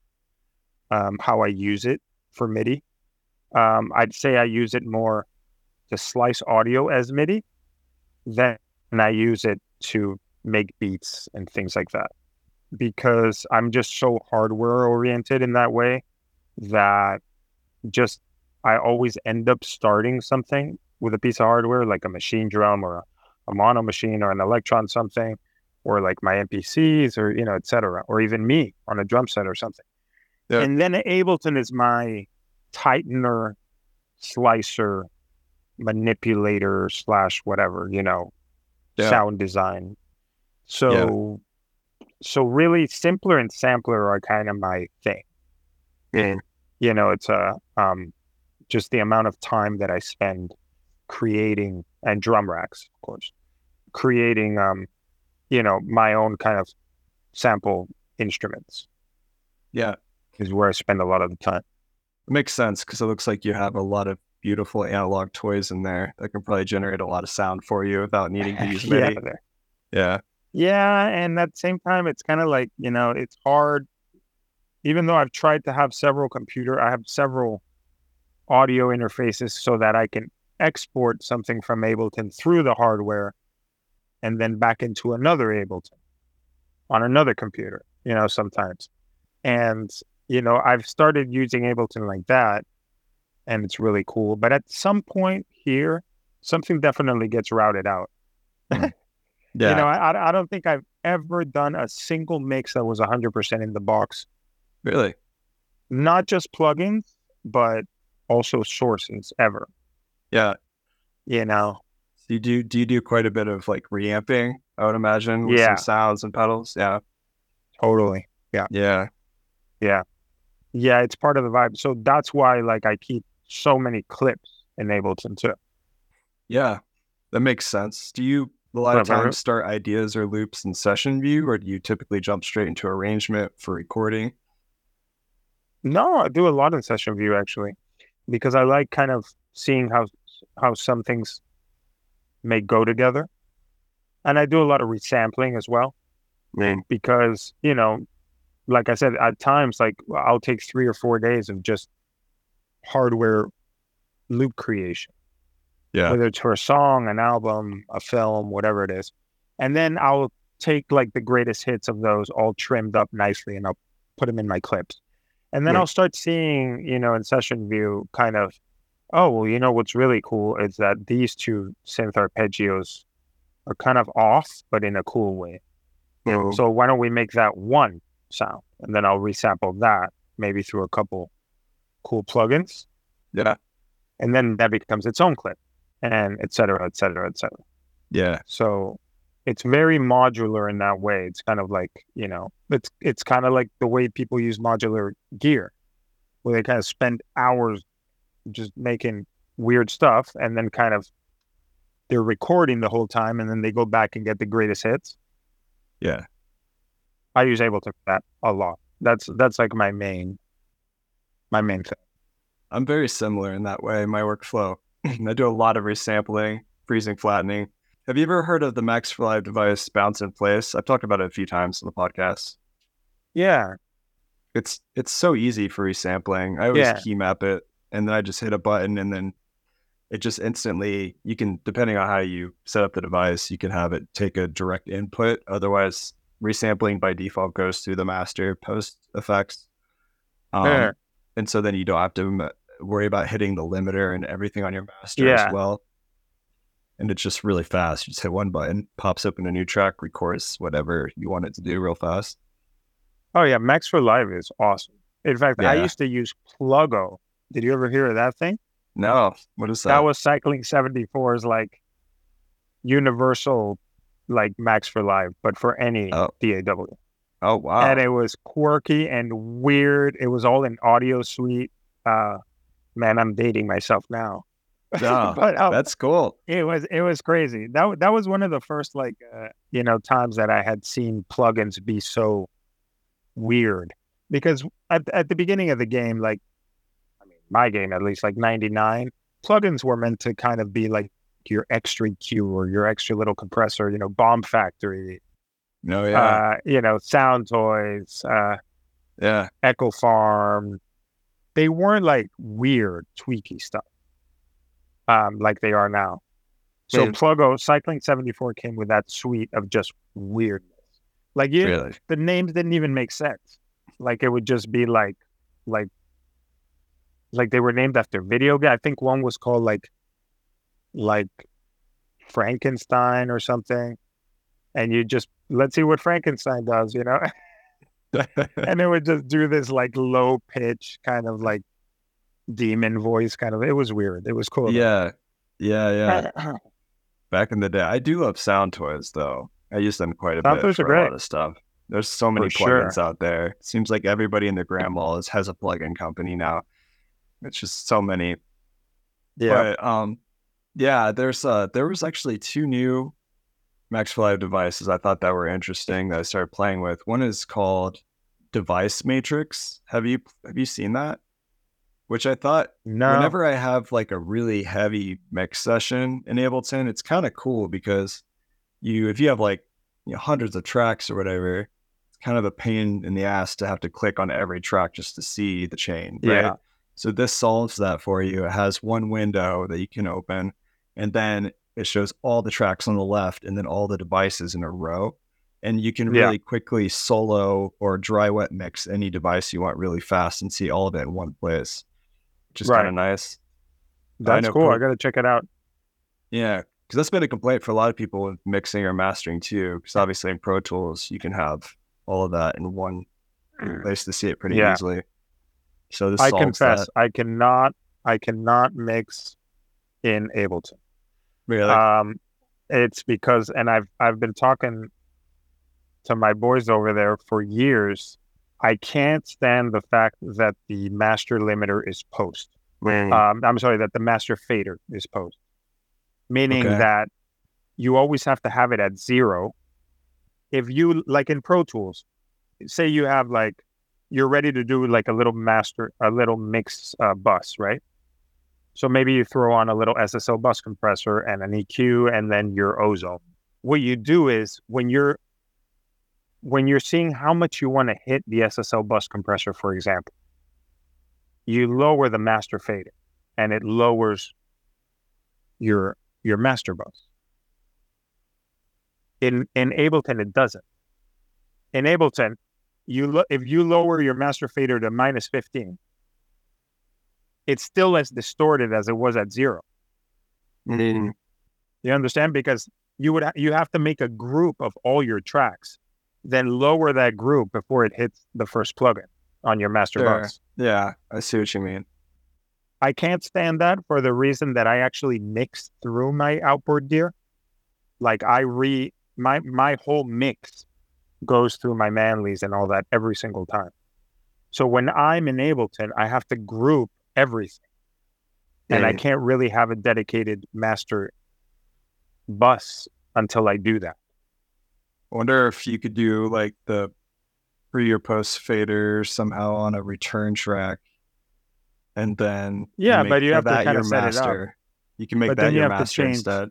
Speaker 2: Um, how I use it for MIDI, um, I'd say I use it more to slice audio as MIDI, than I use it to make beats and things like that. Because I'm just so hardware oriented in that way that just I always end up starting something with a piece of hardware like a machine drum or a, a mono machine or an Elektron something or like my MPCs or you know etc or even me on a drum set or something.
Speaker 3: Yeah.
Speaker 2: And then Ableton is my tightener, slicer, manipulator slash whatever you know,
Speaker 3: Yeah.
Speaker 2: sound design. So so really simpler and sampler are kind of my thing Yeah, you know it's a um just the amount of time that i spend creating and drum racks of course creating um you know my own kind of sample instruments
Speaker 3: Yeah.
Speaker 2: Is where i spend a lot of the time
Speaker 3: It makes sense because it looks like you have a lot of beautiful analog toys in there that can probably generate a lot of sound for you without needing to use MIDI. Yeah.
Speaker 2: yeah and at the same time it's kind of like you know it's hard even though i've tried to have several computer i have several audio interfaces so that i can export something from ableton through the hardware and then back into another ableton on another computer you know sometimes and you know i've started using ableton like that and it's really cool but at some point here something definitely gets routed out hmm.
Speaker 3: Yeah.
Speaker 2: you know, I, I- don't think I've ever done a single mix that was 100% in the box.
Speaker 3: really.
Speaker 2: Not just plugins, but also sources ever.
Speaker 3: Yeah.
Speaker 2: You know,
Speaker 3: So you do do you do quite a bit of like reamping, I would imagine, with
Speaker 2: Yeah.
Speaker 3: some sounds and pedals. Yeah.
Speaker 2: totally.
Speaker 3: Yeah.
Speaker 2: Yeah. Yeah, it's part of the vibe. So that's why, like, I keep so many clips in Ableton too.
Speaker 3: Yeah. That makes sense. Do you a lot of times start ideas or loops in session view, or do you typically jump straight into arrangement for recording?
Speaker 2: No, I do a lot in session view actually, because I like kind of seeing how how some things may go together, and I do a lot of resampling as well. Mm. because you know like i said at times like i'll take three or four days of just hardware loop creation
Speaker 3: Yeah.
Speaker 2: whether it's for a song an album a film whatever it is and then i'll take like the greatest hits of those all trimmed up nicely and i'll put them in my clips And then. I'll start seeing, you know, in session view kind of, oh, well, you know, what's really cool is that these two synth arpeggios are kind of off, but in a cool way.
Speaker 3: So
Speaker 2: why don't we make that one sound? And then I'll resample that maybe through a couple cool plugins.
Speaker 3: yeah,
Speaker 2: And then that becomes its own clip and et cetera, et cetera, et cetera.
Speaker 3: yeah,
Speaker 2: So it's very modular in that way. It's kind of like, you know, it's it's kind of like the way people use modular gear, where they kind of spend hours just making weird stuff and then kind of they're recording the whole time and then they go back and get the greatest hits.
Speaker 3: yeah.
Speaker 2: I use Ableton for that a lot. That's that's like my main my main thing.
Speaker 3: I'm very similar in that way. My workflow. I do a lot of resampling, freezing, flattening. Have you ever heard of the Max for Live device Bounce in Place? I've talked about it a few times on the podcast.
Speaker 2: Yeah.
Speaker 3: It's it's so easy for resampling. I always
Speaker 2: Yeah.
Speaker 3: key map it and then I just hit a button and then it just instantly you can depending on how you set up the device, you can have it take a direct input. Otherwise, resampling by default goes through the master post effects. Um,
Speaker 2: Yeah.
Speaker 3: and so then you don't have to m- worry about hitting the limiter and everything on your master
Speaker 2: Yeah.
Speaker 3: as well. And it's just really fast. You just hit one button, pops open a new track, records whatever you want it to do real fast.
Speaker 2: Oh yeah, Max for Live is awesome. In fact, I used to use Pluggo. Did you ever hear of that thing?
Speaker 3: No, what is that?
Speaker 2: that was cycling 74's like universal like max for live but for any
Speaker 3: Oh.
Speaker 2: daw
Speaker 3: oh wow.
Speaker 2: and it was quirky and weird. It was all in audio suite. Uh man i'm dating myself now.
Speaker 3: Yeah,
Speaker 2: but um,
Speaker 3: That's cool.
Speaker 2: it was it was crazy. That that was one of the first like uh, you know times that i had seen plugins be so weird. Because at, at the beginning of the game like i mean my game at least like 99 plugins were meant to kind of be like your extra q or your extra little compressor you know bomb factory
Speaker 3: No, yeah.
Speaker 2: uh you know sound toys uh
Speaker 3: yeah.
Speaker 2: echo farm they weren't like weird tweaky stuff um like they are now so
Speaker 3: Yeah.
Speaker 2: Pluggo Cycling 74 came with that suite of just weirdness. Like you,
Speaker 3: Really.
Speaker 2: the names didn't even make sense. Like it would just be like, like, like they were named after video game. I think one was called like, like Frankenstein or something. And you just let's see what Frankenstein does, you know. and it would just do this like low pitch kind of like demon voice kind of. It was weird. It was cool. though.
Speaker 3: yeah. Yeah, yeah. Back in the day. I do love sound toys though. I use them quite a
Speaker 2: Sound
Speaker 3: bit
Speaker 2: toys are
Speaker 3: for a lot of stuff. There's so many
Speaker 2: For sure.
Speaker 3: plugins out there. Seems like everybody in the grandma is has a plugin company now. It's just so many.
Speaker 2: yeah.
Speaker 3: But um yeah, there's uh there was actually two new Max for Live devices I thought that were interesting that I started playing with. One is called Device Matrix. Have you have you seen that? Which I thought
Speaker 2: no.
Speaker 3: whenever I have like a really heavy mix session in Ableton, it's kind of cool because you, if you have like you know, hundreds of tracks or whatever, it's kind of a pain in the ass to have to click on every track just to see the chain. Right?
Speaker 2: Yeah.
Speaker 3: So this solves that for you. It has one window that you can open, and then it shows all the tracks on the left and then all the devices in a row. And you can
Speaker 2: Yeah.
Speaker 3: really quickly solo or dry wet mix any device you want really fast and see all of it in one place, which is
Speaker 2: Right.
Speaker 3: kind of nice.
Speaker 2: That's cool.
Speaker 3: Pro-
Speaker 2: I got to check it out.
Speaker 3: Yeah, because that's been a complaint for a lot of people with mixing or mastering too. Because obviously in Pro Tools you can have all of that in one place to see it pretty
Speaker 2: Yeah.
Speaker 3: easily. So this
Speaker 2: I confess,
Speaker 3: that.
Speaker 2: I cannot, I cannot mix in Ableton.
Speaker 3: Really?
Speaker 2: Um, it's because, and I've I've been talking to my boys over there for years. I can't stand the fact that the master limiter is post.
Speaker 3: Mm,
Speaker 2: Um, I'm sorry, that the master fader is post, meaning
Speaker 3: Okay.
Speaker 2: that you always have to have it at zero. If you like in Pro Tools, say you have like you're ready to do like a little master, a little mix uh, bus, right? So maybe you throw on a little SSL bus compressor and an EQ, and then your ozone. What you do is when you're when you're seeing how much you want to hit the SSL bus compressor, for example, you lower the master fader, and it lowers your your master bus. In in Ableton, it doesn't. In Ableton, you lo- if you lower your master fader to minus 15, it's still as distorted as it was at zero.
Speaker 3: Mm,
Speaker 2: You understand? Because you would ha- you have to make a group of all your tracks, then lower that group before it hits the first plugin on your master
Speaker 3: Sure.
Speaker 2: bus.
Speaker 3: yeah, I see what you mean.
Speaker 2: I can't stand that for the reason that I actually mix through my outboard gear. Like I re my my whole mix goes through my Manleys and all that every single time. So when I'm in Ableton, I have to group everything. And I can't really have a dedicated master bus until I do that.
Speaker 3: I wonder if you could do like the pre or post fader somehow on a return track, and then
Speaker 2: Yeah,
Speaker 3: make
Speaker 2: but you have to
Speaker 3: that
Speaker 2: kinda
Speaker 3: your
Speaker 2: set it up.
Speaker 3: master. You can make
Speaker 2: But
Speaker 3: that
Speaker 2: then you
Speaker 3: your master instead.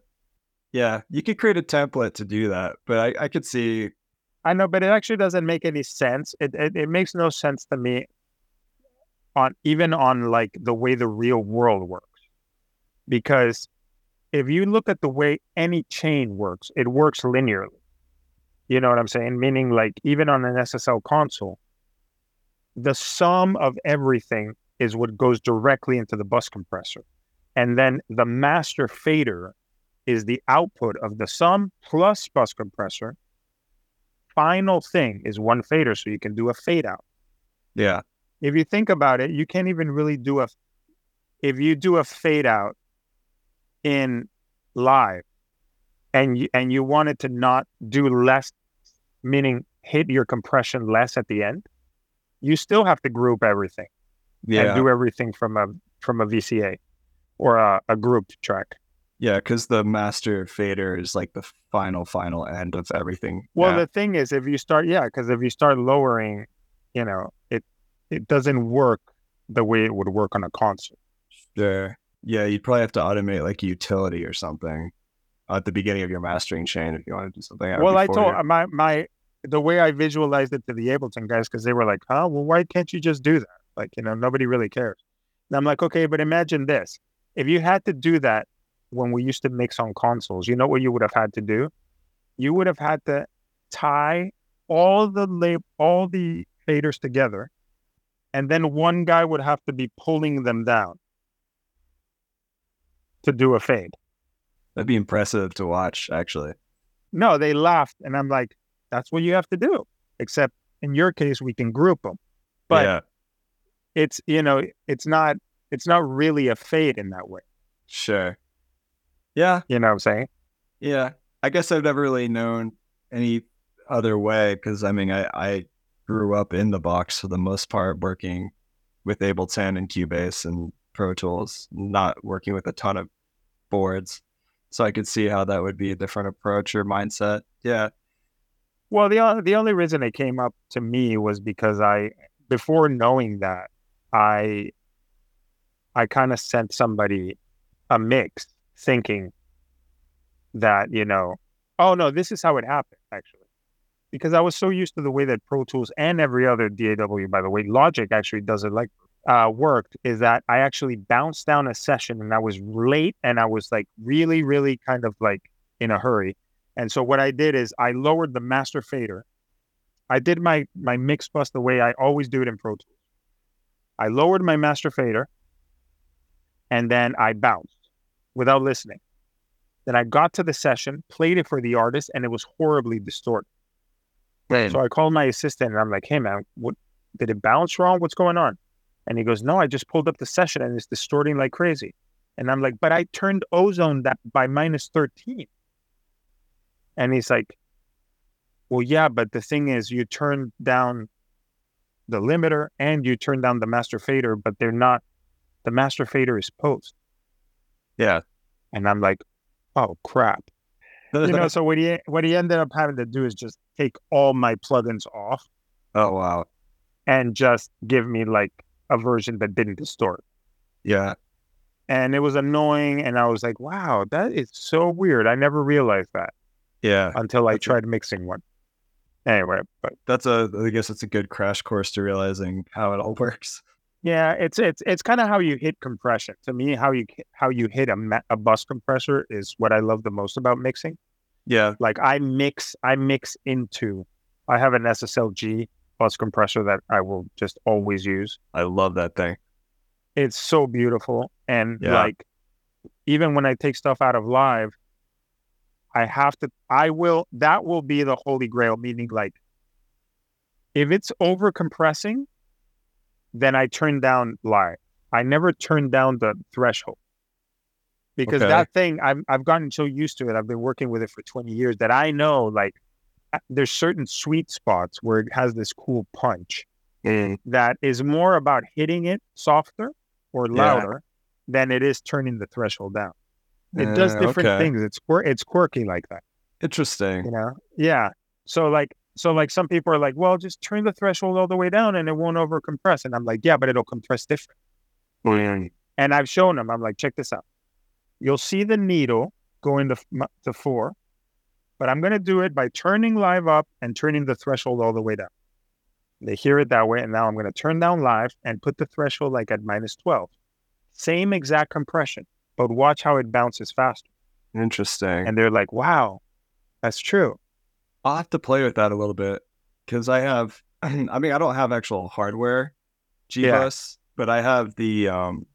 Speaker 3: Yeah, you could create a template to do that, but I, I could see.
Speaker 2: I know, but it actually doesn't make any sense. It, it it makes no sense to me on even on like the way the real world works. Because if you look at the way any chain works, it works linearly. You know what I'm saying? Meaning like even on an SSL console, the sum of everything is what goes directly into the bus compressor. And then the master fader is the output of the sum plus bus compressor final thing is one fader so you can do a fade out
Speaker 3: Yeah,
Speaker 2: if you think about it you can't even really do a if you do a fade out in live and you and you wanted to not do less meaning hit your compression less at the end you still have to group everything
Speaker 3: yeah,
Speaker 2: and do everything from a from a vca or a, a grouped track
Speaker 3: yeah. Because the master fader is like the final, final end of everything.
Speaker 2: Well,
Speaker 3: yeah.
Speaker 2: the thing is, if you start, yeah, because if you start lowering, you know, it doesn't work the way it would work on a console.
Speaker 3: Sure. Yeah, you'd probably have to automate like a utility or something at the beginning of your mastering chain if you want to do something.
Speaker 2: well, I told
Speaker 3: you- uh,
Speaker 2: my my the way I visualized it to the Ableton guys because they were like, "Huh? Well, why can't you just do that? Like, you know, nobody really cares." And I'm like, "Okay, but imagine this: if you had to do that when we used to mix on consoles, you know what you would have had to do? You would have had to tie all the lab, all the faders together, and then one guy would have to be pulling them down to do a fade.
Speaker 3: That'd be impressive to watch, actually.
Speaker 2: No, they laughed, and I'm like, "That's what you have to do." Except in your case, we can group them, but
Speaker 3: yeah,
Speaker 2: it's you know, it's not it's not really a fade in that way.
Speaker 3: sure. Yeah,
Speaker 2: You know what I'm saying?
Speaker 3: yeah. I guess I've never really known any other way because I mean, I, I grew up in the box for the most part, working with Ableton and Cubase and Pro Tools, not working with a ton of boards. So I could see how that would be a different approach or mindset. Yeah.
Speaker 2: Well, the the only reason it came up to me was because I, before knowing that, I, I kind of sent somebody a mix, thinking that you know, oh no, this is how it happened actually, because I was so used to the way that Pro Tools and every other DAW, by the way, Logic actually does it like uh, worked is that I actually bounced down a session and I was late and I was like really, really kind of like in a hurry. And so what I did is I lowered the master fader. I did my my mix bus the way I always do it in Pro Tools. I lowered my master fader and then I bounced without listening. Then I got to the session, played it for the artist, and it was horribly distorted. So I called my assistant and I'm like, hey man, what did it bounce wrong? What's going on? And he goes, No, I just pulled up the session and it's distorting like crazy. And I'm like, but I turned ozone that by minus 13. And he's like, Well, yeah, but the thing is you turn down the limiter and you turn down the master fader, but they're not the master fader is post.
Speaker 3: Yeah.
Speaker 2: And I'm like, oh crap you know, so what he what he ended up having to do is just take all my plugins off
Speaker 3: oh wow.
Speaker 2: and just give me like a version that didn't distort.
Speaker 3: Yeah.
Speaker 2: And it was annoying, and I was like, "Wow, that is so weird." I never realized that
Speaker 3: Yeah.
Speaker 2: until I tried mixing one. Anyway, but
Speaker 3: That's a I guess it's a good crash course to realizing how it all works.
Speaker 2: Yeah, it's it's it's kind of how you hit compression. To me, how you how you hit a ma- a bus compressor is what I love the most about mixing.
Speaker 3: Yeah.
Speaker 2: Like I mix, I mix into. I have an SSLG bus compressor that I will just always use.
Speaker 3: I love that thing.
Speaker 2: It's so beautiful. And
Speaker 3: Yeah.
Speaker 2: like, even when I take stuff out of live, I have to, I will, that will be the holy grail, meaning like, if it's over compressing, then I turn down live. I never turn down the threshold because
Speaker 3: Okay.
Speaker 2: that thing I've I've gotten so used to it. I've been working with it for 20 years that I know like uh, there's certain sweet spots where it has this cool punch that is more about hitting it softer or
Speaker 3: Yeah.
Speaker 2: louder than it is turning the threshold down. It does
Speaker 3: Uh,
Speaker 2: different
Speaker 3: okay.
Speaker 2: things. It's it's quirky like that,
Speaker 3: Interesting.
Speaker 2: you know. Yeah. So like so like some people are like, well, just turn the threshold all the way down and it won't overcompress. And I'm like, yeah, but it'll compress different. And I've shown them. I'm like, check this out. You'll see the needle going to, to four, but I'm going to do it by turning live up and turning the threshold all the way down. They hear it that way. And now I'm going to turn down live and put the threshold like at minus 12. Same exact compression, but watch how it bounces faster.
Speaker 3: Interesting.
Speaker 2: And they're like, wow, that's true.
Speaker 3: I'll have to play with that a little bit because I have, I mean, I don't have actual hardware G
Speaker 2: Yeah.
Speaker 3: but I have the um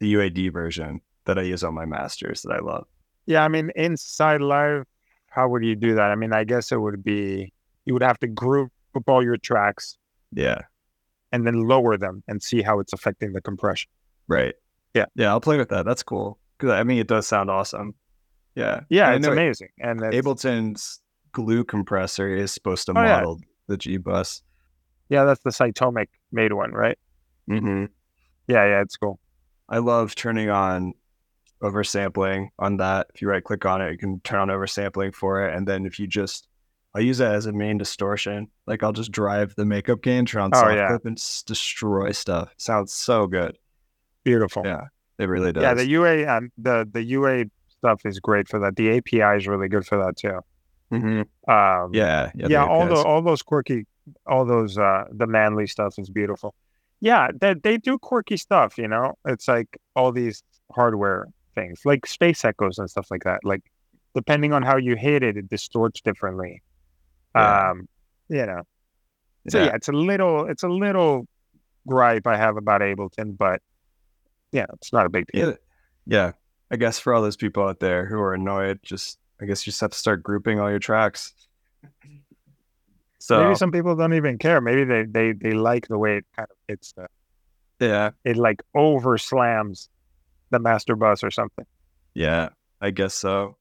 Speaker 3: the UAD version that I use on my masters that I love.
Speaker 2: Yeah. I mean, inside live, how would you do that? I mean, I guess it would be, you would have to group up all your tracks
Speaker 3: Yeah.
Speaker 2: and then lower them and see how it's affecting the compression.
Speaker 3: Right.
Speaker 2: Yeah.
Speaker 3: Yeah. I'll play with that. That's cool. Cause I mean, it does sound awesome. Yeah.
Speaker 2: Yeah,
Speaker 3: I
Speaker 2: it's amazing. And it's,
Speaker 3: Ableton's glue compressor is supposed to
Speaker 2: Oh, yeah.
Speaker 3: model the G bus.
Speaker 2: yeah, that's the Cytomic made one, right?
Speaker 3: Mm-hmm.
Speaker 2: Yeah, yeah, it's cool.
Speaker 3: I love turning on oversampling on that. If you right click on it, you can turn on oversampling for it. And then if you just, I use it as a main distortion. Like I'll just drive the makeup gain, turn on
Speaker 2: Oh,
Speaker 3: soft
Speaker 2: yeah.
Speaker 3: clip, and destroy stuff. Sounds so good.
Speaker 2: Beautiful.
Speaker 3: Yeah, it really does.
Speaker 2: Yeah, the UA um, the the UA stuff is great for that. The API is really good for that too.
Speaker 3: Mhm.
Speaker 2: Um,
Speaker 3: yeah, yeah.
Speaker 2: yeah, all the all those quirky, all those uh the Manley stuff is beautiful. Yeah, they they do quirky stuff. You know, it's like all these hardware things, like space echoes and stuff like that. Like depending on how you hit it, it distorts differently.
Speaker 3: Yeah.
Speaker 2: Um, you know. So
Speaker 3: Yeah.
Speaker 2: yeah, it's a little it's a little gripe I have about Ableton, but yeah, it's not a big deal.
Speaker 3: Yeah, yeah. I guess for all those people out there who are annoyed, just I guess you just have to start grouping all your tracks. So
Speaker 2: Maybe some people don't even care. Maybe they they they like the way it kind of hits the
Speaker 3: yeah,
Speaker 2: it like over slams the master bus or something.
Speaker 3: yeah, I guess so.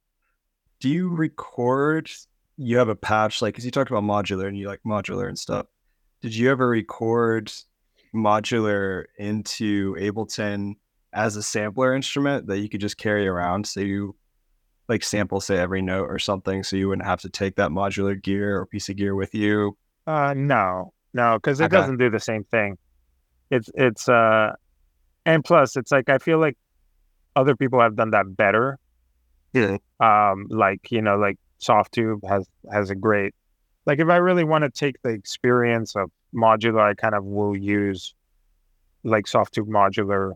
Speaker 3: Do you record? You have a patch like because you talked about modular and you like modular and stuff. Did you ever record modular into Ableton as a sampler instrument that you could just carry around? So you like sample say every note or something, so you wouldn't have to take that modular gear or piece of gear with you.
Speaker 2: Uh no. No, because it
Speaker 3: Okay.
Speaker 2: doesn't do the same thing. It's it's uh and plus it's like I feel like other people have done that better.
Speaker 3: Yeah.
Speaker 2: Um like, you know, like Softube has has a great like if I really want to take the experience of modular, I kind of will use like Softube modular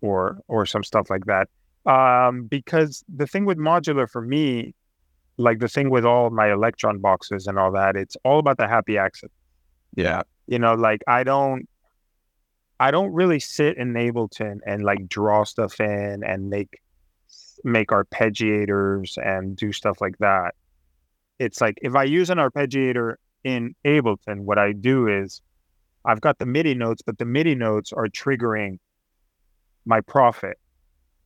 Speaker 2: or or some stuff like that. Um because the thing with modular for me, like the thing with all my Elektron boxes and all that, it's all about the happy accident
Speaker 3: Yeah,
Speaker 2: you know like i don't i don't really sit in ableton and like draw stuff in and make make arpeggiators and do stuff like that. It's like if i use an arpeggiator in ableton what i do is i've got the midi notes but the midi notes are triggering my Prophet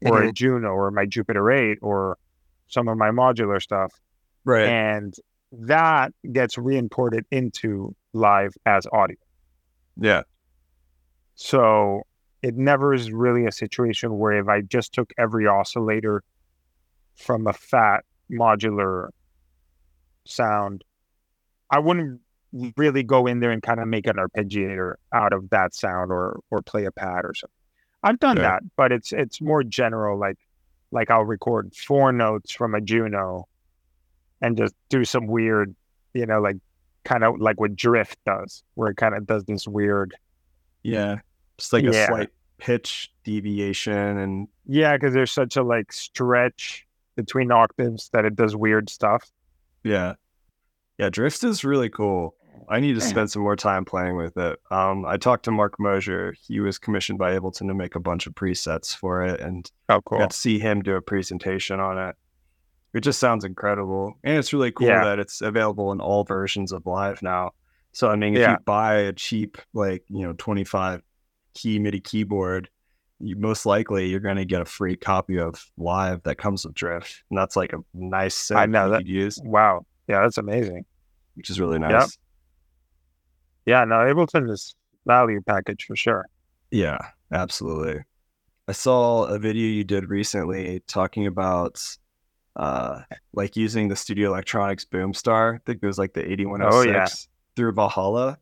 Speaker 2: or mm-hmm. a juno or my jupiter 8 or some of my modular stuff
Speaker 3: right.
Speaker 2: and that gets re-imported into live as audio
Speaker 3: yeah,
Speaker 2: So it never is really a situation where if I just took every oscillator from a fat modular sound, I wouldn't really go in there and kind of make an arpeggiator out of that sound or or play a pad or something. I've done that, but it's it's more general like like I'll record four notes from a Juno and just do some weird, you know, like kind of like what Drift does, where it kind of does this weird
Speaker 3: yeah. Just like a
Speaker 2: Yeah.
Speaker 3: slight pitch deviation and
Speaker 2: Yeah, because there's such a like stretch between octaves that it does weird stuff.
Speaker 3: yeah. Yeah, drift is really cool. I need to spend some more time playing with it. Um, I talked to Mark Mosher. He was commissioned by Ableton to make a bunch of presets for it, and
Speaker 2: Oh, cool.
Speaker 3: got to see him do a presentation on it. It just sounds incredible, and it's really cool
Speaker 2: Yeah.
Speaker 3: that it's available in all versions of Live now. So I mean, if
Speaker 2: Yeah.
Speaker 3: you buy a cheap, like you know, twenty five key MIDI keyboard, you, most likely you're going to get a free copy of Live that comes with Drift, and that's like a nice set
Speaker 2: I know
Speaker 3: you
Speaker 2: that-
Speaker 3: could use,
Speaker 2: Wow. Yeah, that's amazing.
Speaker 3: which is really nice.
Speaker 2: Yeah, no, Ableton is value package for sure.
Speaker 3: Yeah, absolutely. I saw a video you did recently talking about uh like using the Studio Electronics Boomstar. I think it was like the 8106
Speaker 2: Oh, yeah.
Speaker 3: through Valhalla.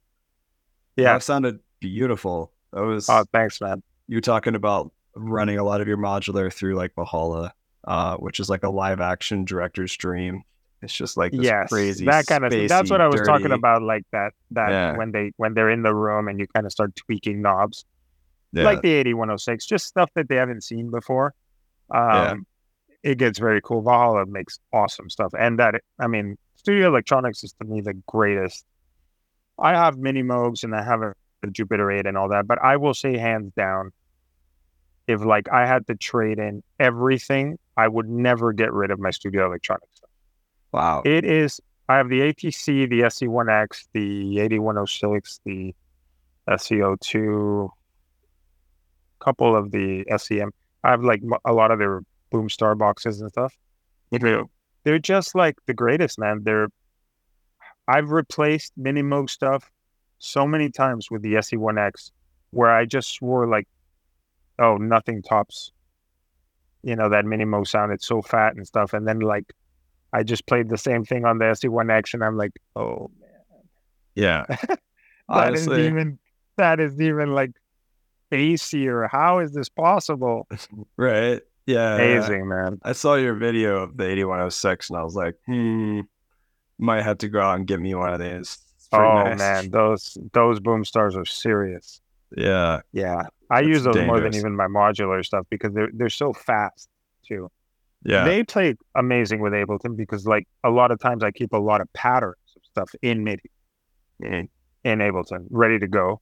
Speaker 2: Yeah.
Speaker 3: That sounded beautiful. That was
Speaker 2: Oh, thanks, man.
Speaker 3: you were talking about running a lot of your modular through like Valhalla, uh, which is like a live action director's dream. It's just like this
Speaker 2: yes,
Speaker 3: crazy
Speaker 2: that kind of thing. That's what I was talking about, like that. That
Speaker 3: Yeah.
Speaker 2: when they when they're in the room and you kind of start tweaking knobs,
Speaker 3: Yeah,
Speaker 2: like the 8106, just stuff that they haven't seen before. Um, It gets very cool. Valhalla makes awesome stuff, and that I mean, Studio Electronics is to me the greatest. I have mini Moogs and I have a, a Jupiter 8 and all that, but I will say hands down, if like I had to trade in everything, I would never get rid of my Studio Electronics.
Speaker 3: Wow.
Speaker 2: It is. I have the ATC, the SE1X, the 8106, the SE-02, couple of the SEM. I have like a lot of their Boomstar boxes and stuff. They're just like the greatest, man. They're. I've replaced Mini Moog stuff so many times with the SE1X, where I just swore like, oh, nothing tops. You know that Mini Moog sounded so fat and stuff, and then like I just played the same thing on the SE1X, and I'm like, oh man,
Speaker 3: Yeah.
Speaker 2: that is
Speaker 3: Honestly.
Speaker 2: even that is even like bassier. How is this possible?
Speaker 3: Right. Yeah.
Speaker 2: Amazing, man.
Speaker 3: I saw your video of the 8106 and I was like, hmm, might have to go out and get me one of these.
Speaker 2: Oh
Speaker 3: nice.
Speaker 2: man, those those Boomstars are serious.
Speaker 3: Yeah.
Speaker 2: Yeah, I use those more than even my modular stuff because they're they're so fast too.
Speaker 3: Yeah.
Speaker 2: They play amazing with Ableton because like a lot of times I keep a lot of patterns of stuff in MIDI in, in Ableton ready to go,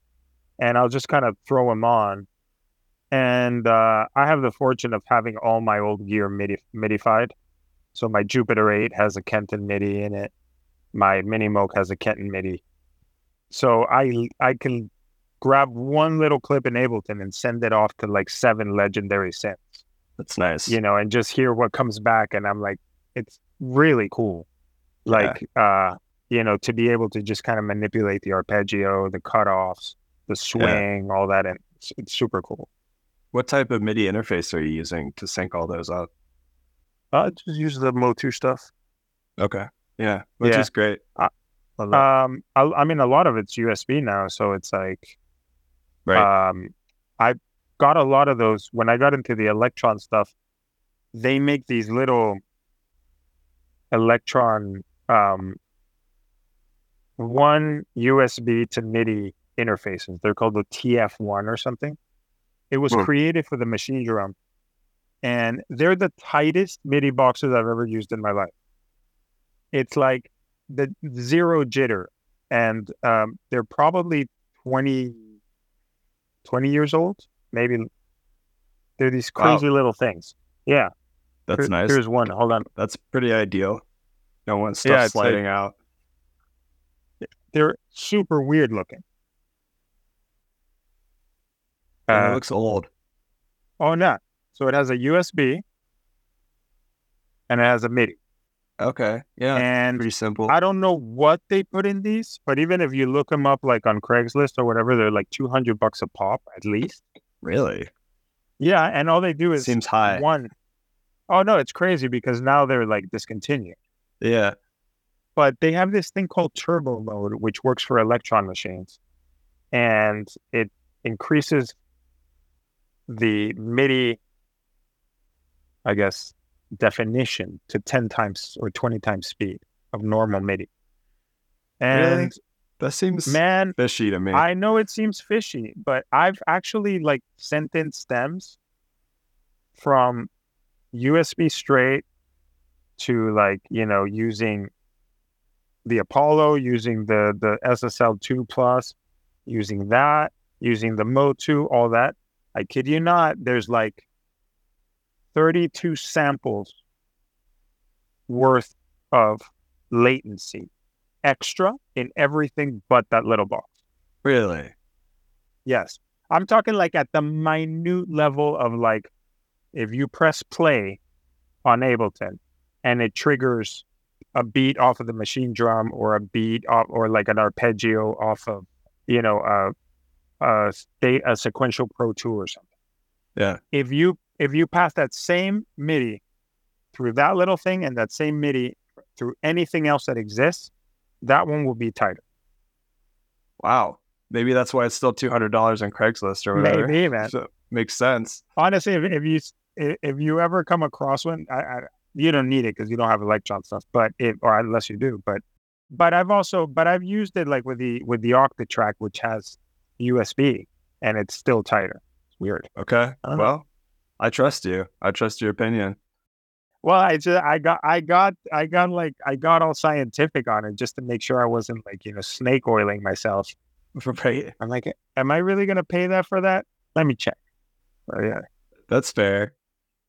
Speaker 2: and I'll just kind of throw them on. And uh, I have the fortune of having all my old gear MIDI MIDIfied. So my Jupiter 8 has a Kenton MIDI in it. My Mini Moog has a Kenton MIDI. So I I can grab one little clip in Ableton and send it off to like seven legendary synths
Speaker 3: That's nice.
Speaker 2: you know, and just hear what comes back. And I'm like, it's really cool.
Speaker 3: Yeah.
Speaker 2: Like, uh, you know, to be able to just kind of manipulate the arpeggio, the cutoffs, the swing, all that. And it's, it's super cool.
Speaker 3: What type of MIDI interface are you using to sync all those up?
Speaker 2: Uh, just use the Motu stuff.
Speaker 3: Okay. Yeah. Which
Speaker 2: Yeah.
Speaker 3: is great.
Speaker 2: Uh,
Speaker 3: Love that.
Speaker 2: Um, I, I mean, a lot of it's USB now. So it's like,
Speaker 3: right.
Speaker 2: um, I got a lot of those when I got into the Elektron stuff. They make these little Elektron um, one USB to MIDI interfaces. They're called the TF1 or something. It was
Speaker 3: Hmm.
Speaker 2: created for the machine drum, and they're the tightest MIDI boxes I've ever used in my life. It's like the zero jitter, and um, they're probably 20, 20 years old, maybe. They're these
Speaker 3: Wow.
Speaker 2: crazy little things. Yeah,
Speaker 3: That's
Speaker 2: here-
Speaker 3: nice.
Speaker 2: Here's one. Hold on.
Speaker 3: That's pretty ideal. No one stuff
Speaker 2: Yeah, it's like-
Speaker 3: sliding out.
Speaker 2: They're super weird looking. Uh,
Speaker 3: it looks old.
Speaker 2: Oh, no. So it has a USB and it has a MIDI.
Speaker 3: Okay. Yeah.
Speaker 2: and
Speaker 3: pretty simple.
Speaker 2: I don't know what they put in these, but even if you look them up like on Craigslist or whatever, they're like 200 bucks a pop at least.
Speaker 3: Really?
Speaker 2: Yeah. And all they do is
Speaker 3: Seems high.
Speaker 2: one. Oh, no, it's crazy because now they're like discontinued.
Speaker 3: Yeah.
Speaker 2: But they have this thing called turbo mode, which works for Elektron machines. And it increases the MIDI, I guess, definition to 10 times or 20 times speed of normal MIDI. And
Speaker 3: Really? That seems
Speaker 2: man,
Speaker 3: fishy to me.
Speaker 2: I know it seems fishy, but I've actually like sent in stems from USB straight to like, you know, using the Apollo, using the the SSL two plus, using that, using the MOTU, all that. I kid you not, there's like 32 samples worth of latency extra in everything but that little box.
Speaker 3: Really?
Speaker 2: Yes. I'm talking like at the minute level of like if you press play on Ableton and it triggers a beat off of the machine drum or a beat off or like an arpeggio off of, you know, a a state a sequential pro tool or something.
Speaker 3: Yeah.
Speaker 2: If you if you pass that same MIDI through that little thing and that same MIDI through anything else that exists, that one will be tighter.
Speaker 3: Wow. Maybe that's why it's still two hundred dollars on Craigslist or whatever.
Speaker 2: Maybe, man.
Speaker 3: So, makes sense.
Speaker 2: Honestly, if, if you if you ever come across one, I, I you don't need it because you don't have Elektron stuff, but if or unless you do, but but I've also but I've used it like with the with the Octatrack, which has USB, and it's still tighter. It's weird.
Speaker 3: Okay.
Speaker 2: I don't know.
Speaker 3: Well, I trust you. I trust your opinion.
Speaker 2: Well, I just I got I got I got like I got all scientific on it just to make sure I wasn't like you know snake oiling myself.
Speaker 3: Right.
Speaker 2: I'm like, am I really gonna pay that for that? Let me check. Oh yeah,
Speaker 3: That's fair.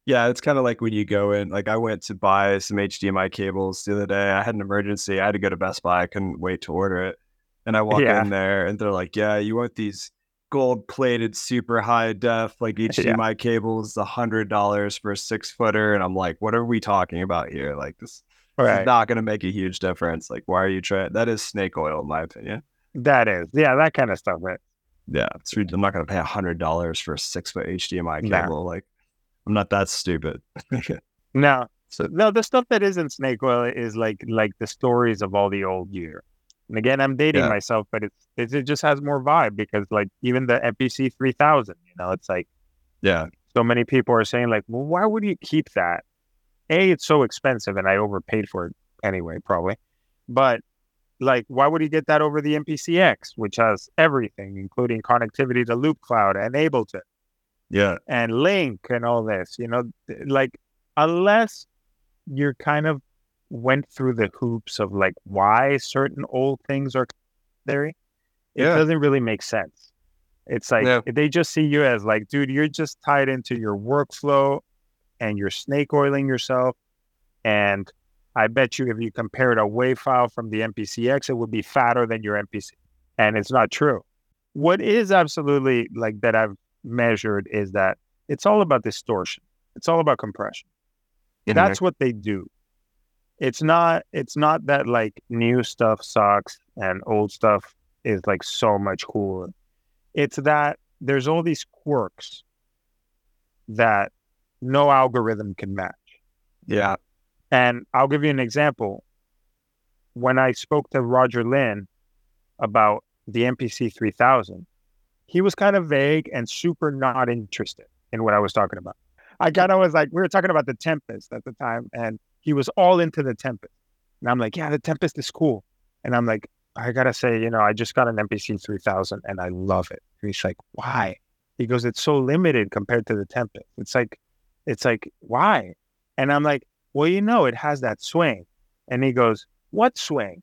Speaker 3: Yeah, it's kind of like when you go in. Like I went to buy some HDMI cables the other day. I had an emergency. I had to go to Best Buy. I couldn't wait to order it. And I walk
Speaker 2: Yeah.
Speaker 3: in there, and they're like, "Yeah, you want these gold-plated, super high def like HDMI cables? A hundred dollars for a six footer." And I'm like, "What are we talking about here? Like this, this is not going to make a huge difference. Like, why are you trying? That is snake oil, in my opinion.
Speaker 2: That is, yeah, that kind of stuff. Right?
Speaker 3: Yeah, it's, I'm not going to pay a hundred dollars for a six foot HDMI cable. Like, I'm not that stupid.
Speaker 2: No,
Speaker 3: so
Speaker 2: no, the stuff that isn't snake oil is like like the stories of all the old gear. And again, I'm dating
Speaker 3: Yeah.
Speaker 2: myself, but it's, it's it just has more vibe because like even the MPC 3000, you know, it's like
Speaker 3: yeah,
Speaker 2: so many people are saying like, well, why would you keep that? A, it's so expensive, and I overpaid for it anyway, probably. But like, why would you get that over the MPCX, which has everything, including connectivity to Loop Cloud and Ableton?
Speaker 3: yeah,
Speaker 2: and link and all this you know like unless you're kind of went through the hoops of like why certain old things are necessary it
Speaker 3: Yeah.
Speaker 2: doesn't really make sense it's like they just see you as like dude you're just tied into your workflow and you're snake oiling yourself and i bet you if you compared a wave file from the mpcx it would be fatter than your mpc and it's not true what is absolutely like that i've measured is that it's all about distortion. It's all about compression. That's what they do. It's not it's not that like new stuff sucks and old stuff is like so much cooler. It's that there's all these quirks that no algorithm can match.
Speaker 3: yeah,
Speaker 2: And I'll give you an example. When I spoke to Roger Linn about the MPC 3000, he was kind of vague and super not interested in what I was talking about. I kind of was like, we were talking about the Tempest at the time, and he was all into the Tempest. And I'm like, yeah, the Tempest is cool. And I'm like, I gotta say, you know, I just got an MPC 3000 and I love it. And he's like, why? He goes, it's so limited compared to the Tempest. It's like, it's like, why? And I'm like, well, you know, it has that swing. And he goes, what swing?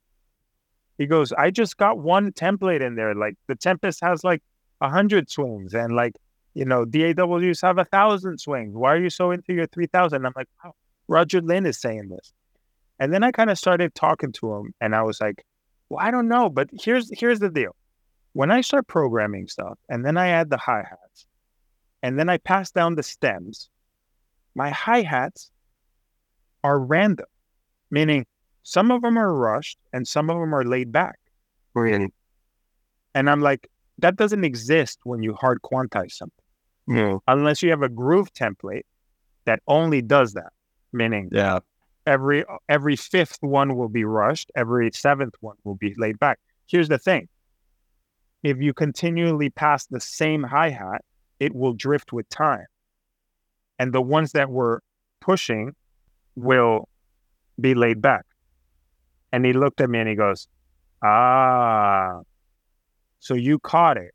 Speaker 2: He goes, I just got one template in there. Like the Tempest has like a hundred swings, and like you know, DAWs have a thousand swings. Why are you so into your three thousand? I'm like, wow, Roger Linn is saying this. And then I kind of started talking to him, and I was like, well, I don't know, but here's here's the deal. When I start programming stuff, and then I add the hi hats, and then I pass down the stems, my hi hats are random, meaning some of them are rushed and some of them are laid back.
Speaker 3: Really?
Speaker 2: And I'm like, that doesn't exist when you hard quantize something,
Speaker 3: No.
Speaker 2: unless you have a groove template that only does that. Meaning
Speaker 3: Yeah.
Speaker 2: every every fifth one will be rushed, every seventh one will be laid back. Here's the thing. If you continually pass the same hi-hat, it will drift with time. And the ones that we're pushing will be laid back. And he looked at me and he goes, Ah, so you caught it.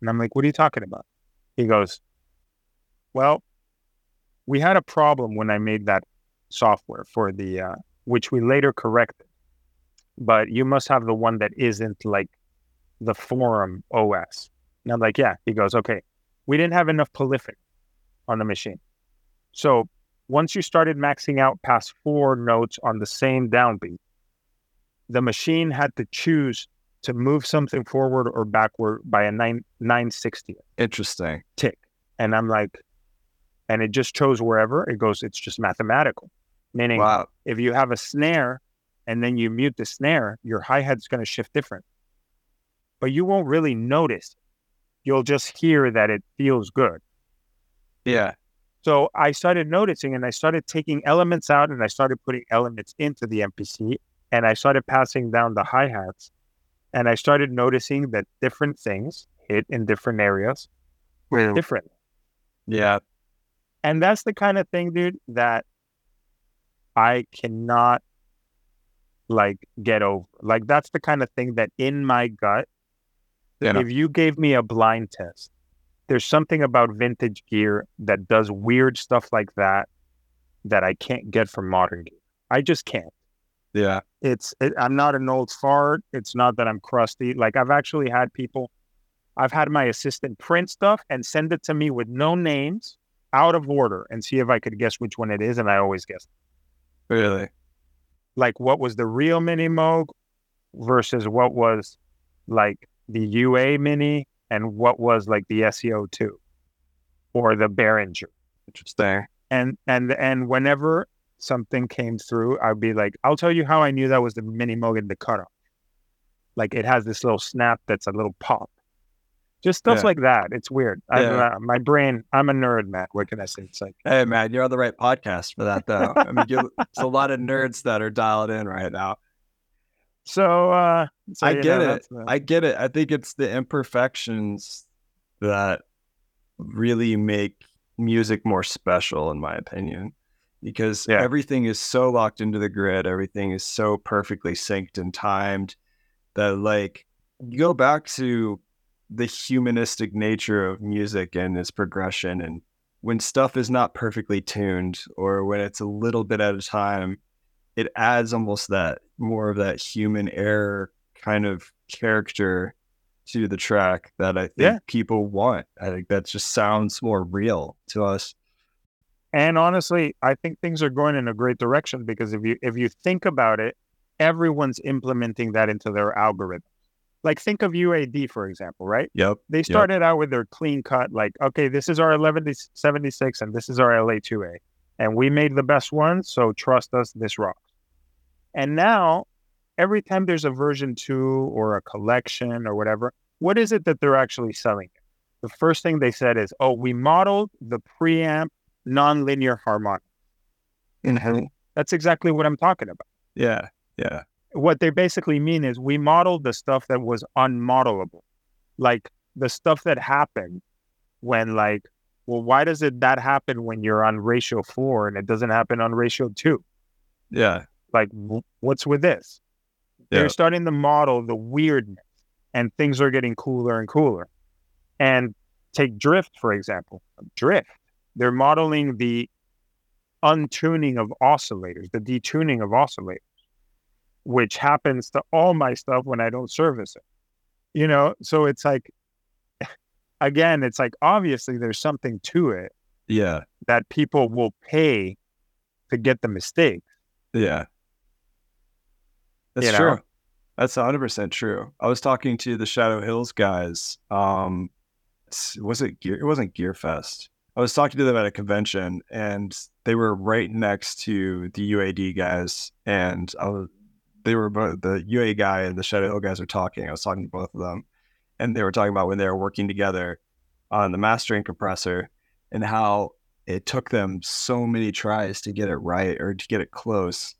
Speaker 2: And I'm like, What are you talking about? He goes, Well, we had a problem when I made that software for the, uh, which we later corrected. but you must have the one that isn't like the forum OS. And I'm like, yeah. He goes, okay, we didn't have enough polyphony on the machine. So once you started maxing out past four notes on the same downbeat, the machine had to choose to move something forward or backward by a nine nine sixty
Speaker 3: Interesting.
Speaker 2: tick. And I'm like, and it just chose wherever it goes. It's just mathematical, meaning
Speaker 3: Wow.
Speaker 2: if you have a snare and then you mute the snare, your hi hat's going to shift different, but you won't really notice. You'll just hear that it feels good.
Speaker 3: Yeah.
Speaker 2: So I started noticing and I started taking elements out and I started putting elements into the MPC and I started passing down the hi hats and I started noticing that different things hit in different areas were different.
Speaker 3: Yeah.
Speaker 2: And that's the kind of thing, dude, that I cannot like get over. Like that's the kind of thing that in my gut,
Speaker 3: Yeah.
Speaker 2: if you gave me a blind test, there's something about vintage gear that does weird stuff like that that I can't get from modern gear. I just can't.
Speaker 3: Yeah.
Speaker 2: It's it, I'm not an old fart. It's not that I'm crusty. Like I've actually had people, I've had my assistant print stuff and send it to me with no names, out of order, and see if I could guess which one it is, and I always guess.
Speaker 3: Really.
Speaker 2: Like what was the real Mini Moog versus what was like the UA Mini and what was like the SEO two or the Behringer.
Speaker 3: Interesting.
Speaker 2: And and and whenever something came through, I'd be like, I'll tell you how I knew that was the Mini Moog in the cutoff. Like it has this little snap that's a little pop. Just stuff
Speaker 3: Yeah.
Speaker 2: like that. It's weird. I,
Speaker 3: Yeah.
Speaker 2: uh, my brain, I'm a nerd, man. What can I say? It's like,
Speaker 3: Hey man, you're on the right podcast for that though. I mean, you there's a lot of nerds that are dialed in right now.
Speaker 2: so, uh, so,
Speaker 3: I get
Speaker 2: know,
Speaker 3: it.
Speaker 2: the-
Speaker 3: I get it. I think it's the imperfections that really make music more special, in my opinion, because
Speaker 2: Yeah.
Speaker 3: everything is so locked into the grid. Everything is so perfectly synced and timed that, like, you go back to the humanistic nature of music and its progression. And when stuff is not perfectly tuned or when it's a little bit at a time, it adds almost that more of that human error kind of character to the track that I think
Speaker 2: Yeah.
Speaker 3: people want. I think that just sounds more real to us.
Speaker 2: And honestly, I think things are going in a great direction because if you if you think about it, everyone's implementing that into their algorithm. Like think of UAD for example, right?
Speaker 3: Yep.
Speaker 2: They started out with their clean cut, like, okay, this is our 1176 and this is our LA2A. And we made the best one, so trust us, this rocks. And now, every time there's a version two or a collection or whatever, what is it that they're actually selling? The first thing they said is, oh, we modeled the preamp nonlinear harmonic. Inhale. That's exactly what I'm talking about.
Speaker 3: Yeah. Yeah.
Speaker 2: What they basically mean is we modeled the stuff that was unmodelable, like the stuff that happened when, like, well, why does it that happen when you're on ratio four and it doesn't happen on ratio two?
Speaker 3: Yeah.
Speaker 2: Like, w- what's with this?
Speaker 3: Yeah.
Speaker 2: They're starting to model the weirdness, and things are getting cooler and cooler. And take drift for example. Drift, they're modeling the untuning of oscillators, the detuning of oscillators, which happens to all my stuff when I don't service it. You know, so it's like, again, it's like obviously there's something to it
Speaker 3: Yeah.
Speaker 2: that people will pay to get the mistake.
Speaker 3: Yeah. That's
Speaker 2: You know?
Speaker 3: true. That's 100% true. I was talking to the Shadow Hills guys. Um, was it Gear? It wasn't Gear Fest. I was talking to them at a convention and they were right next to the UAD guys. And I was, they were both the UA guy and the Shadow Hill guys were talking. I was talking to both of them and they were talking about when they were working together on the mastering compressor and how it took them so many tries to get it right or to get it close.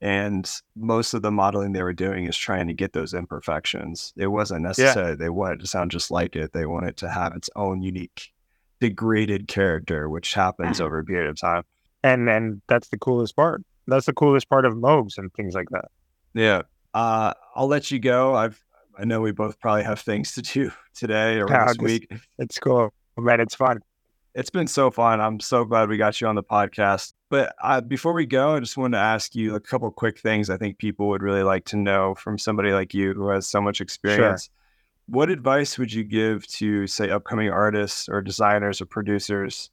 Speaker 3: And most of the modeling they were doing is trying to get those imperfections. It wasn't necessary. They wanted to sound just like it. They wanted to have its own unique degraded character, which happens over a period of time.
Speaker 2: And and that's the coolest part. That's the coolest part of Moogs and things like that.
Speaker 3: Yeah. Uh, I'll let you go. I've I know we both probably have things to do today or
Speaker 2: Yeah,
Speaker 3: this week.
Speaker 2: It's cool. Man, it's fun.
Speaker 3: It's been so fun. I'm so glad we got you on the podcast. But uh, before we go, I just wanted to ask you a couple quick things I think people would really like to know from somebody like you who has so much experience. Sure. What advice would you give to, say, upcoming artists or designers or producers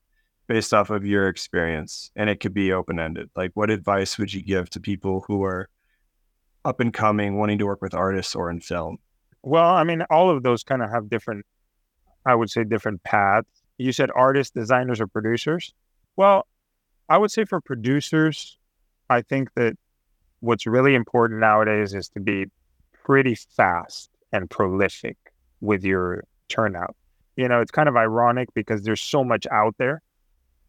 Speaker 3: based off of your experience? And it could be open ended. Like, what advice would you give to people who are up and coming, wanting to work with artists or in film?
Speaker 2: Well, I mean, all of those kind of have different, I would say, different paths. You said artists, designers, or producers. Well, I would say for producers, I think that what's really important nowadays is to be pretty fast and prolific with your turnout. You know, it's kind of ironic because there's so much out there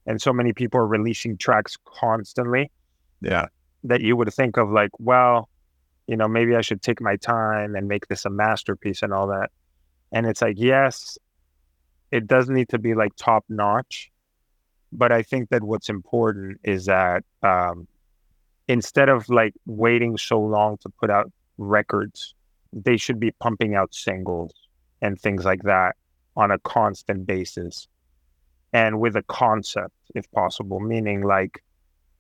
Speaker 2: and so many people are releasing tracks constantly.
Speaker 3: Yeah.
Speaker 2: That you would think of like, well, you know, maybe I should take my time and make this a masterpiece and all that. And it's like, yes, it does need to be like top notch. But I think that what's important is that um, instead of like waiting so long to put out records, they should be pumping out singles and things like that on a constant basis and with a concept, if possible, meaning like,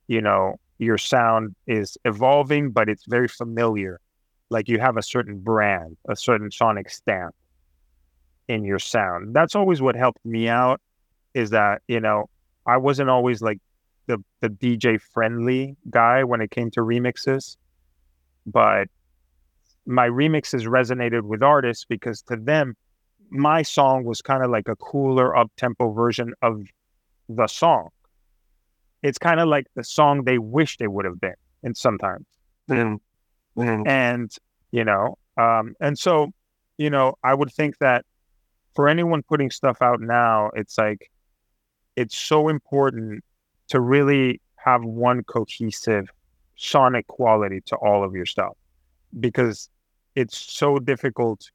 Speaker 2: you know, your sound is evolving, but it's very familiar. Like you have a certain brand, a certain sonic stamp in your sound. That's always what helped me out is that, you know, I wasn't always like the the DJ friendly guy when it came to remixes, but my remixes resonated with artists because to them, my song was kind of like a cooler up tempo version of the song it's kind of like the song they wish they would have been and sometimes mm-hmm. Mm-hmm. and you know um, and so you know i would think that for anyone putting stuff out now it's like it's so important to really have one cohesive sonic quality to all of your stuff because it's so difficult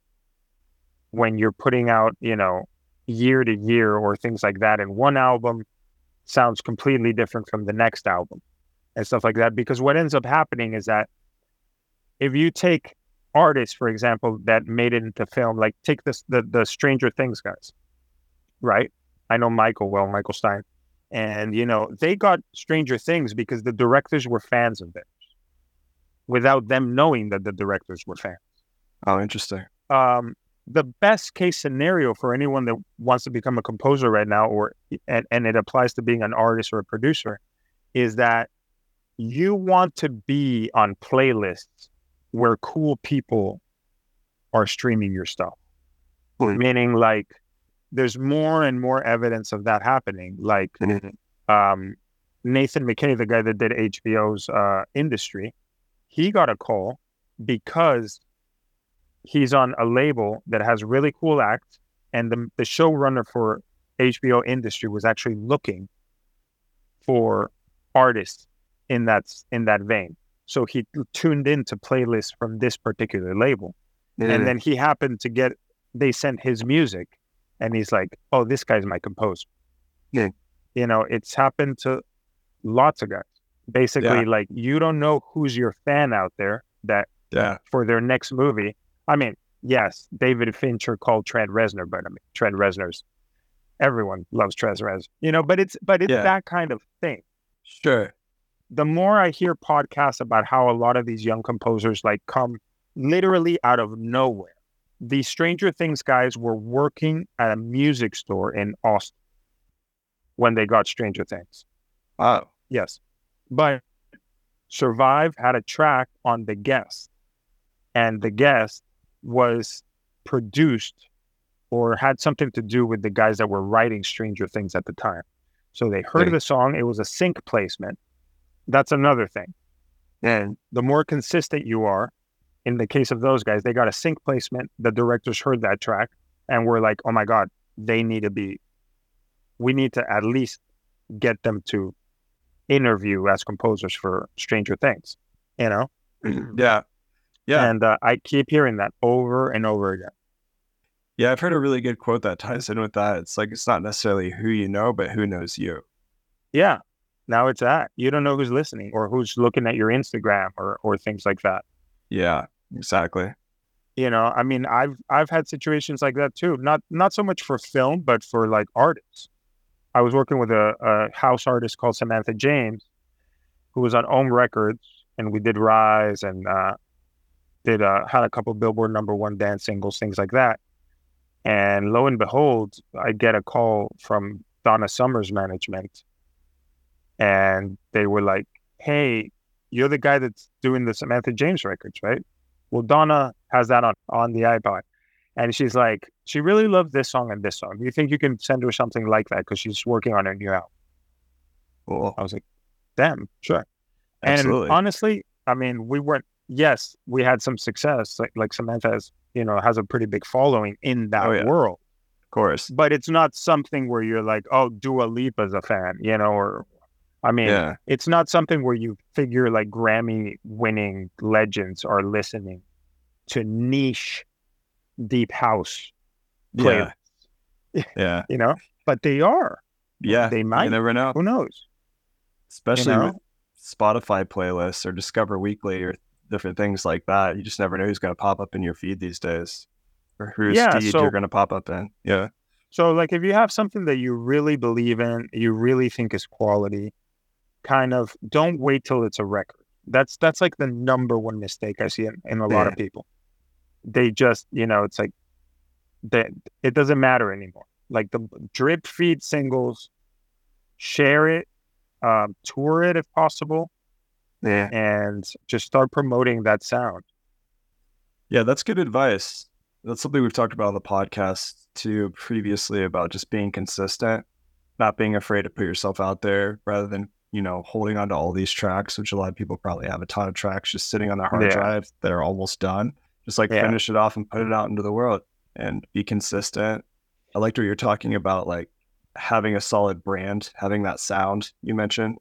Speaker 2: when you're putting out you know year to year or things like that in one album sounds completely different from the next album and stuff like that. Because what ends up happening is that if you take artists, for example, that made it into film, like take this the the Stranger Things guys, right? I know Michael well, Michael Stein. And you know, they got Stranger Things because the directors were fans of theirs without them knowing that the directors were fans.
Speaker 3: Oh, interesting.
Speaker 2: Um, the best case scenario for anyone that wants to become a composer right now or and, and it applies to being an artist or a producer is that you want to be on playlists where cool people are streaming your stuff mm-hmm. meaning like there's more and more evidence of that happening like mm-hmm. um, Nathan Micay the guy that did hbo's uh, industry he got a call because he's on a label that has really cool acts, and the the showrunner for HBO industry was actually looking for artists in that in that vein. So he tuned into playlists from this particular label, and then he happened to get they sent his music, and he's like, "Oh, this guy's my composer."
Speaker 3: Yeah.
Speaker 2: You know, it's happened to lots of guys. Basically, yeah. like you don't know who's your fan out there that
Speaker 3: yeah.
Speaker 2: for their next movie I mean, yes, David Fincher called Trent Reznor, but I mean, Trent Reznor's everyone loves Trent Reznor, you know. But it's but it's yeah. that kind of thing.
Speaker 3: Sure.
Speaker 2: The more I hear podcasts about how a lot of these young composers like come literally out of nowhere. The Stranger Things guys were working at a music store in Austin when they got Stranger Things.
Speaker 3: Oh.
Speaker 2: Yes. But Survive had a track on The Guest, and The Guest was produced or had something to do with the guys that were writing Stranger Things at the time. So they heard right. the song, it was a sync placement. That's another thing. And the more consistent you are, in the case of those guys, they got a sync placement. The directors heard that track and were like, oh my God, they need to be, we need to at least get them to interview as composers for Stranger Things, you know?
Speaker 3: yeah. Yeah.
Speaker 2: And uh, I keep hearing that over and over again.
Speaker 3: Yeah, I've heard a really good quote that ties in with that. It's like it's not necessarily who you know, but who knows you.
Speaker 2: Yeah. Now it's that. You don't know who's listening or who's looking at your Instagram or or things like that.
Speaker 3: Yeah, exactly.
Speaker 2: You know, I mean, I've I've had situations like that too. Not not so much for film, but for like artists. I was working with a, a house artist called Samantha James, who was on OM Records, and we did Rise and uh, did uh, had a couple Billboard number one dance singles, things like that. And lo and behold, I get a call from Donna Summers management, and they were like, "Hey, you're the guy that's doing the Samantha James records, right? Well, Donna has that on on the iPod." And she's like, she really loved this song and this song. Do you think you can send her something like that? Because she's working on a new album.
Speaker 3: Cool.
Speaker 2: I was like, damn, sure.
Speaker 3: Absolutely.
Speaker 2: And honestly, I mean, we weren't, yes, we had some success. Like, like Samantha has, you know, has a pretty big following in that
Speaker 3: Oh, yeah.
Speaker 2: world.
Speaker 3: of course.
Speaker 2: But it's not something where you're like, oh, Dua Lipa's a fan, you know, or, I mean,
Speaker 3: Yeah.
Speaker 2: it's not something where you figure like Grammy winning legends are listening to niche deep house
Speaker 3: Yeah.
Speaker 2: playlists,
Speaker 3: Yeah.
Speaker 2: you know, but they are.
Speaker 3: Yeah.
Speaker 2: They might.
Speaker 3: You never know.
Speaker 2: Who knows?
Speaker 3: Especially
Speaker 2: know?
Speaker 3: with Spotify playlists or Discover Weekly or different things like that. You just never know who's going to pop up in your feed these days or whose
Speaker 2: Yeah,
Speaker 3: feed
Speaker 2: so-
Speaker 3: you're going to pop up in. Yeah.
Speaker 2: So, like, if you have something that you really believe in, you really think is quality, kind of don't wait till it's a record. That's that's like the number one mistake I see in, in a lot of people. They just, you know, it's like that it doesn't matter anymore. Like the drip feed singles, share it, um, tour it if possible,
Speaker 3: Yeah.
Speaker 2: and just start promoting that sound.
Speaker 3: Yeah, that's good advice. That's something we've talked about on the podcast too previously about just being consistent, not being afraid to put yourself out there rather than, you know, holding on to all these tracks, which a lot of people probably have a ton of tracks just sitting on their hard
Speaker 2: Yeah.
Speaker 3: drive that are almost done. Just like
Speaker 2: Yeah.
Speaker 3: finish it off and put it out into the world and be consistent. I liked what you're talking about, like having a solid brand, having that sound you mentioned,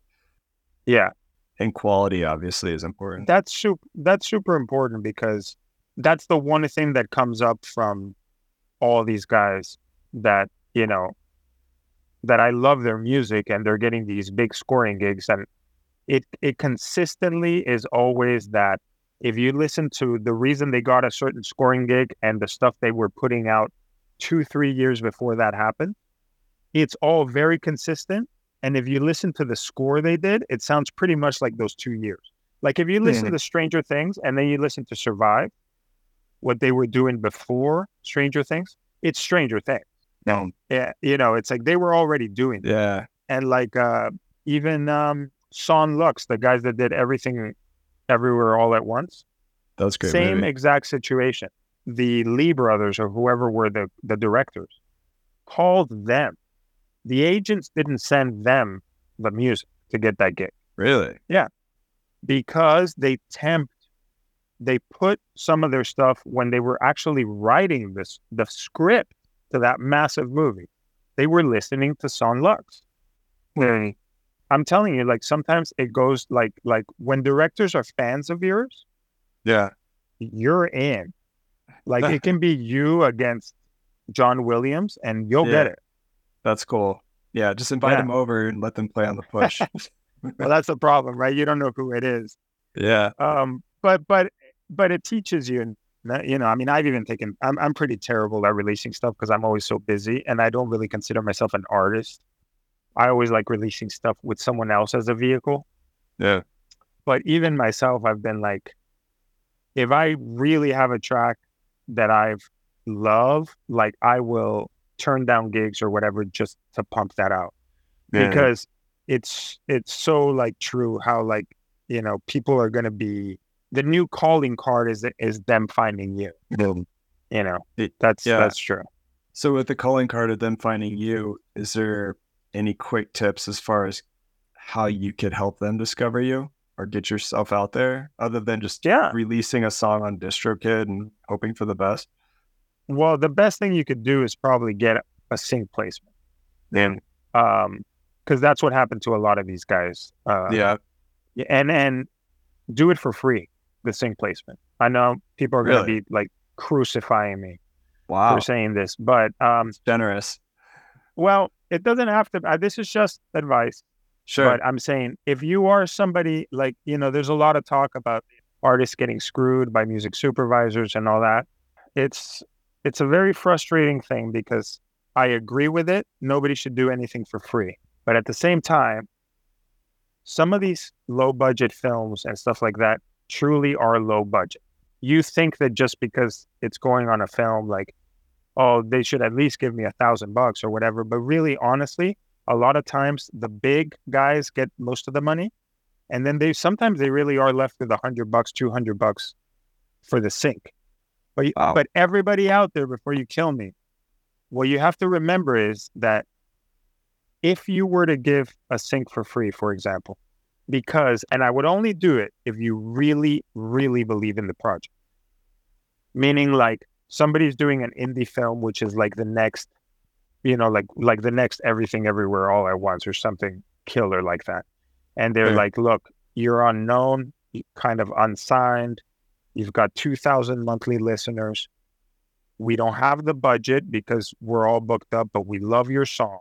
Speaker 2: Yeah.
Speaker 3: And quality obviously is important.
Speaker 2: that's super that's super important because that's the one thing that comes up from all these guys that you know that I love their music and they're getting these big scoring gigs and it it consistently is always that if you listen to the reason they got a certain scoring gig and the stuff they were putting out 2 3 years before that happened it's all very consistent and if you listen to the score they did it sounds pretty much like those 2 years like if you listen to Stranger Things and then you listen to Survive, what they were doing before Stranger Things, it's Stranger Things.
Speaker 3: No.
Speaker 2: Yeah, you know, it's like they were already doing it.
Speaker 3: Yeah.
Speaker 2: And like uh even um Son Lux, the guys that did everything everywhere all at once,
Speaker 3: That was great.
Speaker 2: same
Speaker 3: movie.
Speaker 2: exact situation. The Lee brothers or whoever were the, the directors called them. The agents didn't send them the music to get that gig.
Speaker 3: Really? Yeah.
Speaker 2: Because they tempt they put some of their stuff when they were actually writing this the script to that massive movie. They were listening to son lux. I'm telling you like sometimes it goes like like when directors are fans of yours
Speaker 3: Yeah.
Speaker 2: you're in. Like it can be you against john williams and you'll get it
Speaker 3: That's cool. Yeah, just invite
Speaker 2: Yeah.
Speaker 3: them over and let them play on the push.
Speaker 2: well that's the problem right you don't know who it is
Speaker 3: yeah.
Speaker 2: um but but but it teaches you and that- you know i mean i've even taken i'm, I'm pretty terrible at releasing stuff because i'm always so busy and i don't really consider myself an artist i always like releasing stuff with someone else as a vehicle
Speaker 3: Yeah.
Speaker 2: but even myself i've been like if i really have a track that i've love like i will turn down gigs or whatever just to pump that out
Speaker 3: Yeah.
Speaker 2: because it's it's so like true how like you know people are going to be the new calling card is is them finding you you know that's
Speaker 3: yeah.
Speaker 2: that's true
Speaker 3: So with the calling card of them finding you, is there any quick tips as far as how you could help them discover you or get yourself out there other than just
Speaker 2: yeah
Speaker 3: releasing a song on DistroKid and hoping for the best?
Speaker 2: Well the best thing you could do is probably get a sync placement
Speaker 3: Then
Speaker 2: um because that's what happened to a lot of these guys uh
Speaker 3: yeah.
Speaker 2: and and do it for free the sync placement i know people are going to
Speaker 3: Really?
Speaker 2: be like crucifying me
Speaker 3: Wow.
Speaker 2: for saying this but um
Speaker 3: Generous.
Speaker 2: well it doesn't have to uh, this is just advice
Speaker 3: Sure.
Speaker 2: But I'm saying if you are somebody like, you know, there's a lot of talk about artists getting screwed by music supervisors and all that. It's it's a very frustrating thing because I agree with it. Nobody should do anything for free. But at the same time, some of these low budget films and stuff like that truly are low budget. You think that just because it's going on a film, like, oh, they should at least give me a thousand bucks or whatever. But really, honestly, a lot of times the big guys get most of the money. And then they sometimes they really are left with a hundred bucks, two hundred bucks for the sync. But
Speaker 3: Wow.
Speaker 2: but everybody out there before you kill me, what you have to remember is that if you were to give a sync for free, for example, because and I would only do it if you really, really believe in the project. Meaning like somebody's doing an indie film, which is like the next, you know, like like the next everything everywhere all at once or something killer like that. And they're
Speaker 3: Yeah.
Speaker 2: like, look, you're unknown, kind of unsigned, you've got two thousand monthly listeners. We don't have the budget because we're all booked up, but we love your song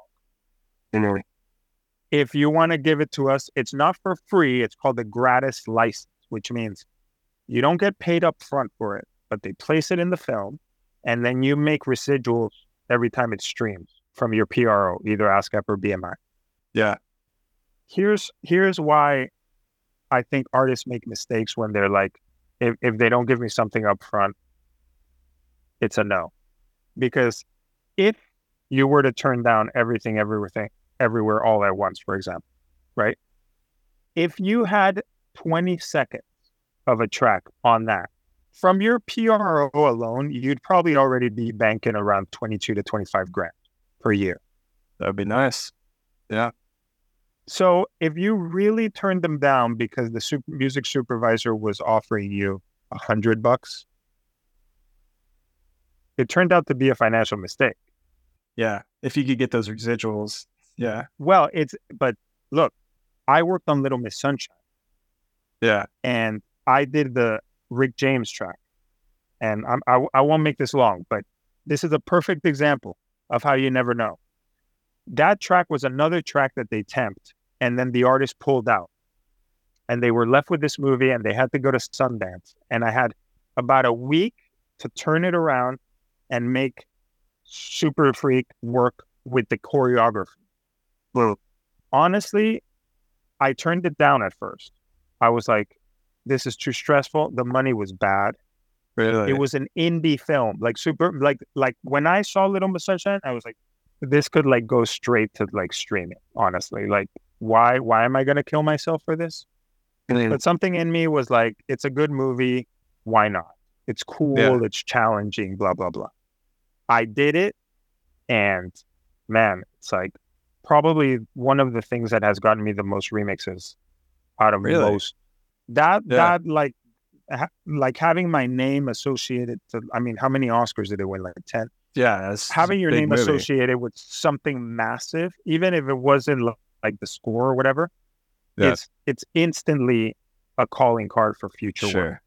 Speaker 2: if you want to give it to us, it's not for free. It's called the gratis license, which means you don't get paid up front for it, but they place it in the film and then you make residuals every time it streams from your PRO, either ASCAP or BMI.
Speaker 3: Yeah.
Speaker 2: Here's here's why I think artists make mistakes when they're like, if, if they don't give me something up front, it's a no. Because if you were to turn down everything, everything, everywhere all at once, for example, right? If you had 20 seconds of a track on that, from your PRO alone, you'd probably already be banking around 22 to 25 grand per year.
Speaker 3: That would be nice.
Speaker 2: So if you really turned them down because the super, music supervisor was offering you a hundred bucks, it turned out to be a financial mistake.
Speaker 3: Yeah. If you could get those residuals. Yeah.
Speaker 2: Well, it's but look, I worked on Little Miss Sunshine
Speaker 3: Yeah.
Speaker 2: and I did the Rick James track, and I'm, I I won't make this long, but this is a perfect example of how you never know. That track was another track that they temped, and then the artist pulled out, and they were left with this movie, and they had to go to Sundance, and I had about a week to turn it around and make Super Freak work with the choreography. Well, honestly, I turned it down at first. I was like, this is too stressful. The money was bad.
Speaker 3: Really.
Speaker 2: It was an indie film, like super, like like when I saw Little Miss Sunshine, I was like, this could like go straight to like streaming. Honestly, like why why am I gonna kill myself for this? But something in me was like, it's a good movie. Why not? It's cool.
Speaker 3: Yeah.
Speaker 2: It's challenging. Blah blah blah. I did it, and man, it's like probably one of the things that has gotten me the most remixes out of
Speaker 3: Really?
Speaker 2: most. That
Speaker 3: Yeah.
Speaker 2: that like ha- like having my name associated to. I mean, how many Oscars did it win? Like ten.
Speaker 3: yeah.
Speaker 2: Having your name
Speaker 3: movie.
Speaker 2: associated with something massive, even if it wasn't like the score or whatever,
Speaker 3: Yeah.
Speaker 2: it's it's instantly a calling card for future work.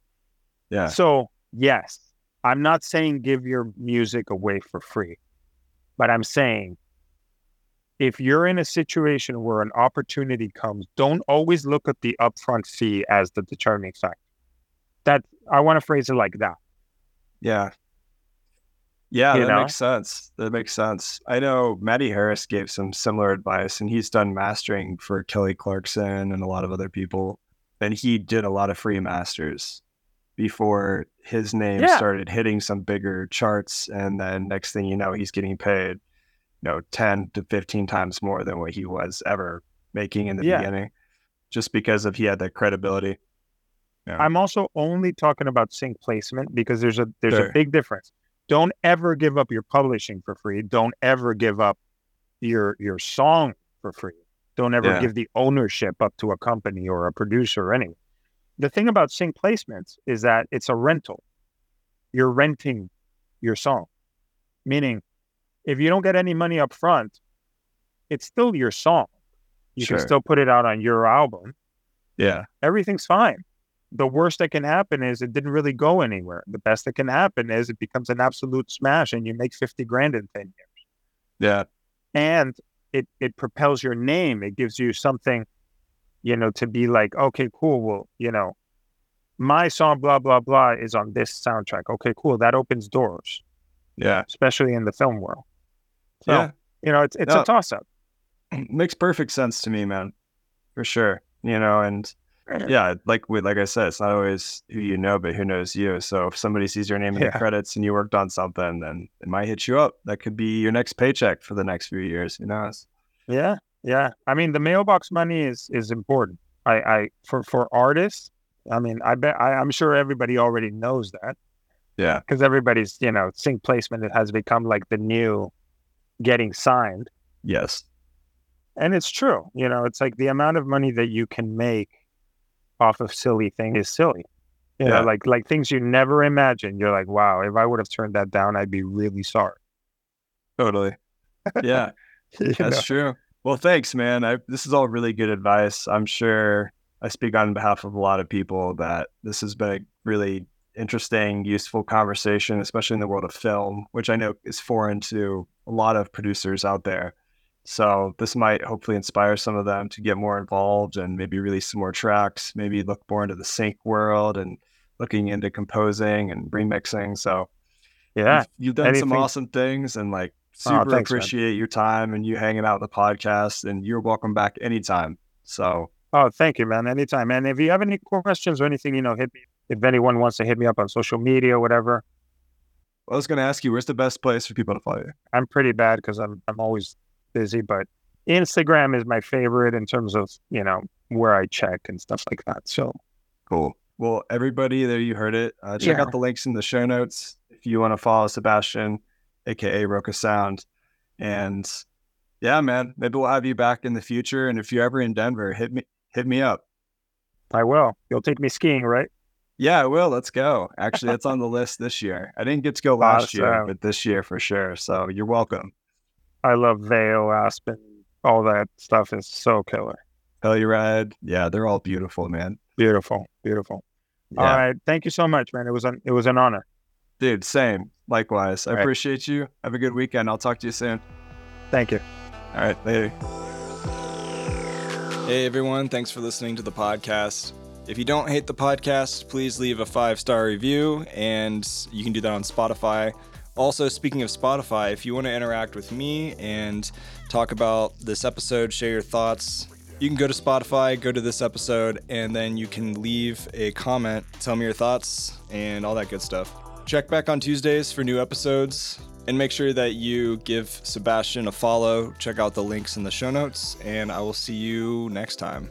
Speaker 3: Yeah.
Speaker 2: So, yes, I'm not saying give your music away for free, but I'm saying if you're in a situation where an opportunity comes, don't always look at the upfront fee as the determining factor. That I want to phrase it like that.
Speaker 3: Yeah. Yeah,
Speaker 2: You
Speaker 3: that
Speaker 2: know?
Speaker 3: makes sense. That makes sense. I know Matty Harris gave some similar advice, and he's done mastering for Kelly Clarkson and a lot of other people. And he did a lot of free masters before his name
Speaker 2: Yeah.
Speaker 3: started hitting some bigger charts. And then next thing you know, he's getting paid, you know, 10 to 15 times more than what he was ever making in the
Speaker 2: Yeah.
Speaker 3: beginning, just because of he had that credibility. Yeah.
Speaker 2: I'm also only talking about sync placement because there's a there's
Speaker 3: Sure.
Speaker 2: a big difference. Don't ever give up your publishing for free. Don't ever give up your your song for free. Don't ever
Speaker 3: Yeah.
Speaker 2: give the ownership up to a company or a producer or anyone. The thing about sync placements is that it's a rental. You're renting your song. Meaning if you don't get any money up front, it's still your song. You
Speaker 3: Sure.
Speaker 2: can still put it out on your album
Speaker 3: Yeah.
Speaker 2: everything's fine. The worst that can happen is it didn't really go anywhere. The best that can happen is it becomes an absolute smash and you make 50 grand in 10 years.
Speaker 3: Yeah.
Speaker 2: And it, it propels your name. It gives you something, you know, to be like, okay, cool. Well, you know, my song, blah, blah, blah, is on this soundtrack. Okay, cool. That opens doors,
Speaker 3: Yeah.
Speaker 2: especially in the film world. So,
Speaker 3: yeah,
Speaker 2: you know, it's it's
Speaker 3: No.
Speaker 2: a toss up.
Speaker 3: makes perfect sense to me, man. For sure. You know, and yeah, like with like I said, it's not always who you know, but who knows you. So if somebody sees your name in
Speaker 2: Yeah.
Speaker 3: the credits and you worked on something, then it might hit you up. That could be your next paycheck for the next few years. Who knows?
Speaker 2: Yeah, yeah. I mean, the mailbox money is is important. I, I for for artists. I mean, I bet I, I'm sure everybody already knows that
Speaker 3: Yeah.
Speaker 2: because everybody's you know sync placement it has become like the new getting signed,
Speaker 3: Yes.
Speaker 2: and it's true. You know, it's like the amount of money that you can make off of silly things is silly. You
Speaker 3: Yeah.
Speaker 2: know, like like things you never imagined. You're like, wow, if I would have turned that down, I'd be really sorry.
Speaker 3: Totally. Yeah. That's
Speaker 2: know?
Speaker 3: true. Well, thanks, man. I, this is all really good advice. I'm sure I speak on behalf of a lot of people that this has been a really interesting, useful conversation, especially in the world of film, which I know is foreign to a lot of producers out there. So this might hopefully inspire some of them to get more involved and maybe release some more tracks, maybe look more into the sync world and looking into composing and remixing. So
Speaker 2: Yeah.
Speaker 3: you've, done some awesome things and like
Speaker 2: Oh,
Speaker 3: super
Speaker 2: thanks, man.
Speaker 3: appreciate your time and you hanging out the podcast and you're welcome back anytime so
Speaker 2: Oh, thank you, man. Anytime. And if you have any questions or anything, you know, hit me. If anyone wants to hit me up on social media or whatever,
Speaker 3: i was going to ask you where's the best place for people to follow you
Speaker 2: I'm pretty bad because I'm I'm always busy. But Instagram is my favorite in terms of you know where I check and stuff like that. So
Speaker 3: cool well everybody there you heard it uh, check
Speaker 2: Yeah.
Speaker 3: out the links in the show notes if you want to follow sebastian aka ROCAsound and yeah man maybe we'll have you back in the future and if you're ever in denver hit me hit me up
Speaker 2: I will. You'll take me skiing, right?
Speaker 3: yeah, I will. Let's go. Actually, that's on the list this year. I didn't get to go last year, but this year for sure. So you're welcome.
Speaker 2: I love Vail, Aspen, all that stuff is so killer.
Speaker 3: Telluride. Yeah, they're all beautiful, man.
Speaker 2: Beautiful, beautiful.
Speaker 3: Yeah.
Speaker 2: All right, thank you so much, man. It was an it was an honor.
Speaker 3: Dude, same. Likewise. I
Speaker 2: All right.
Speaker 3: appreciate you. Have a good weekend. I'll talk to you soon.
Speaker 2: Thank you.
Speaker 3: All right, later.
Speaker 1: Hey everyone, thanks for listening to the podcast. If you don't hate the podcast, please leave a five star review, and you can do that on Spotify. Also, speaking of Spotify, if you want to interact with me and talk about this episode, share your thoughts, you can go to Spotify, go to this episode, and then you can leave a comment, tell me your thoughts, and all that good stuff. Check back on Tuesdays for new episodes, and make sure that you give Sebastian a follow. Check out the links in the show notes, and I will see you next time.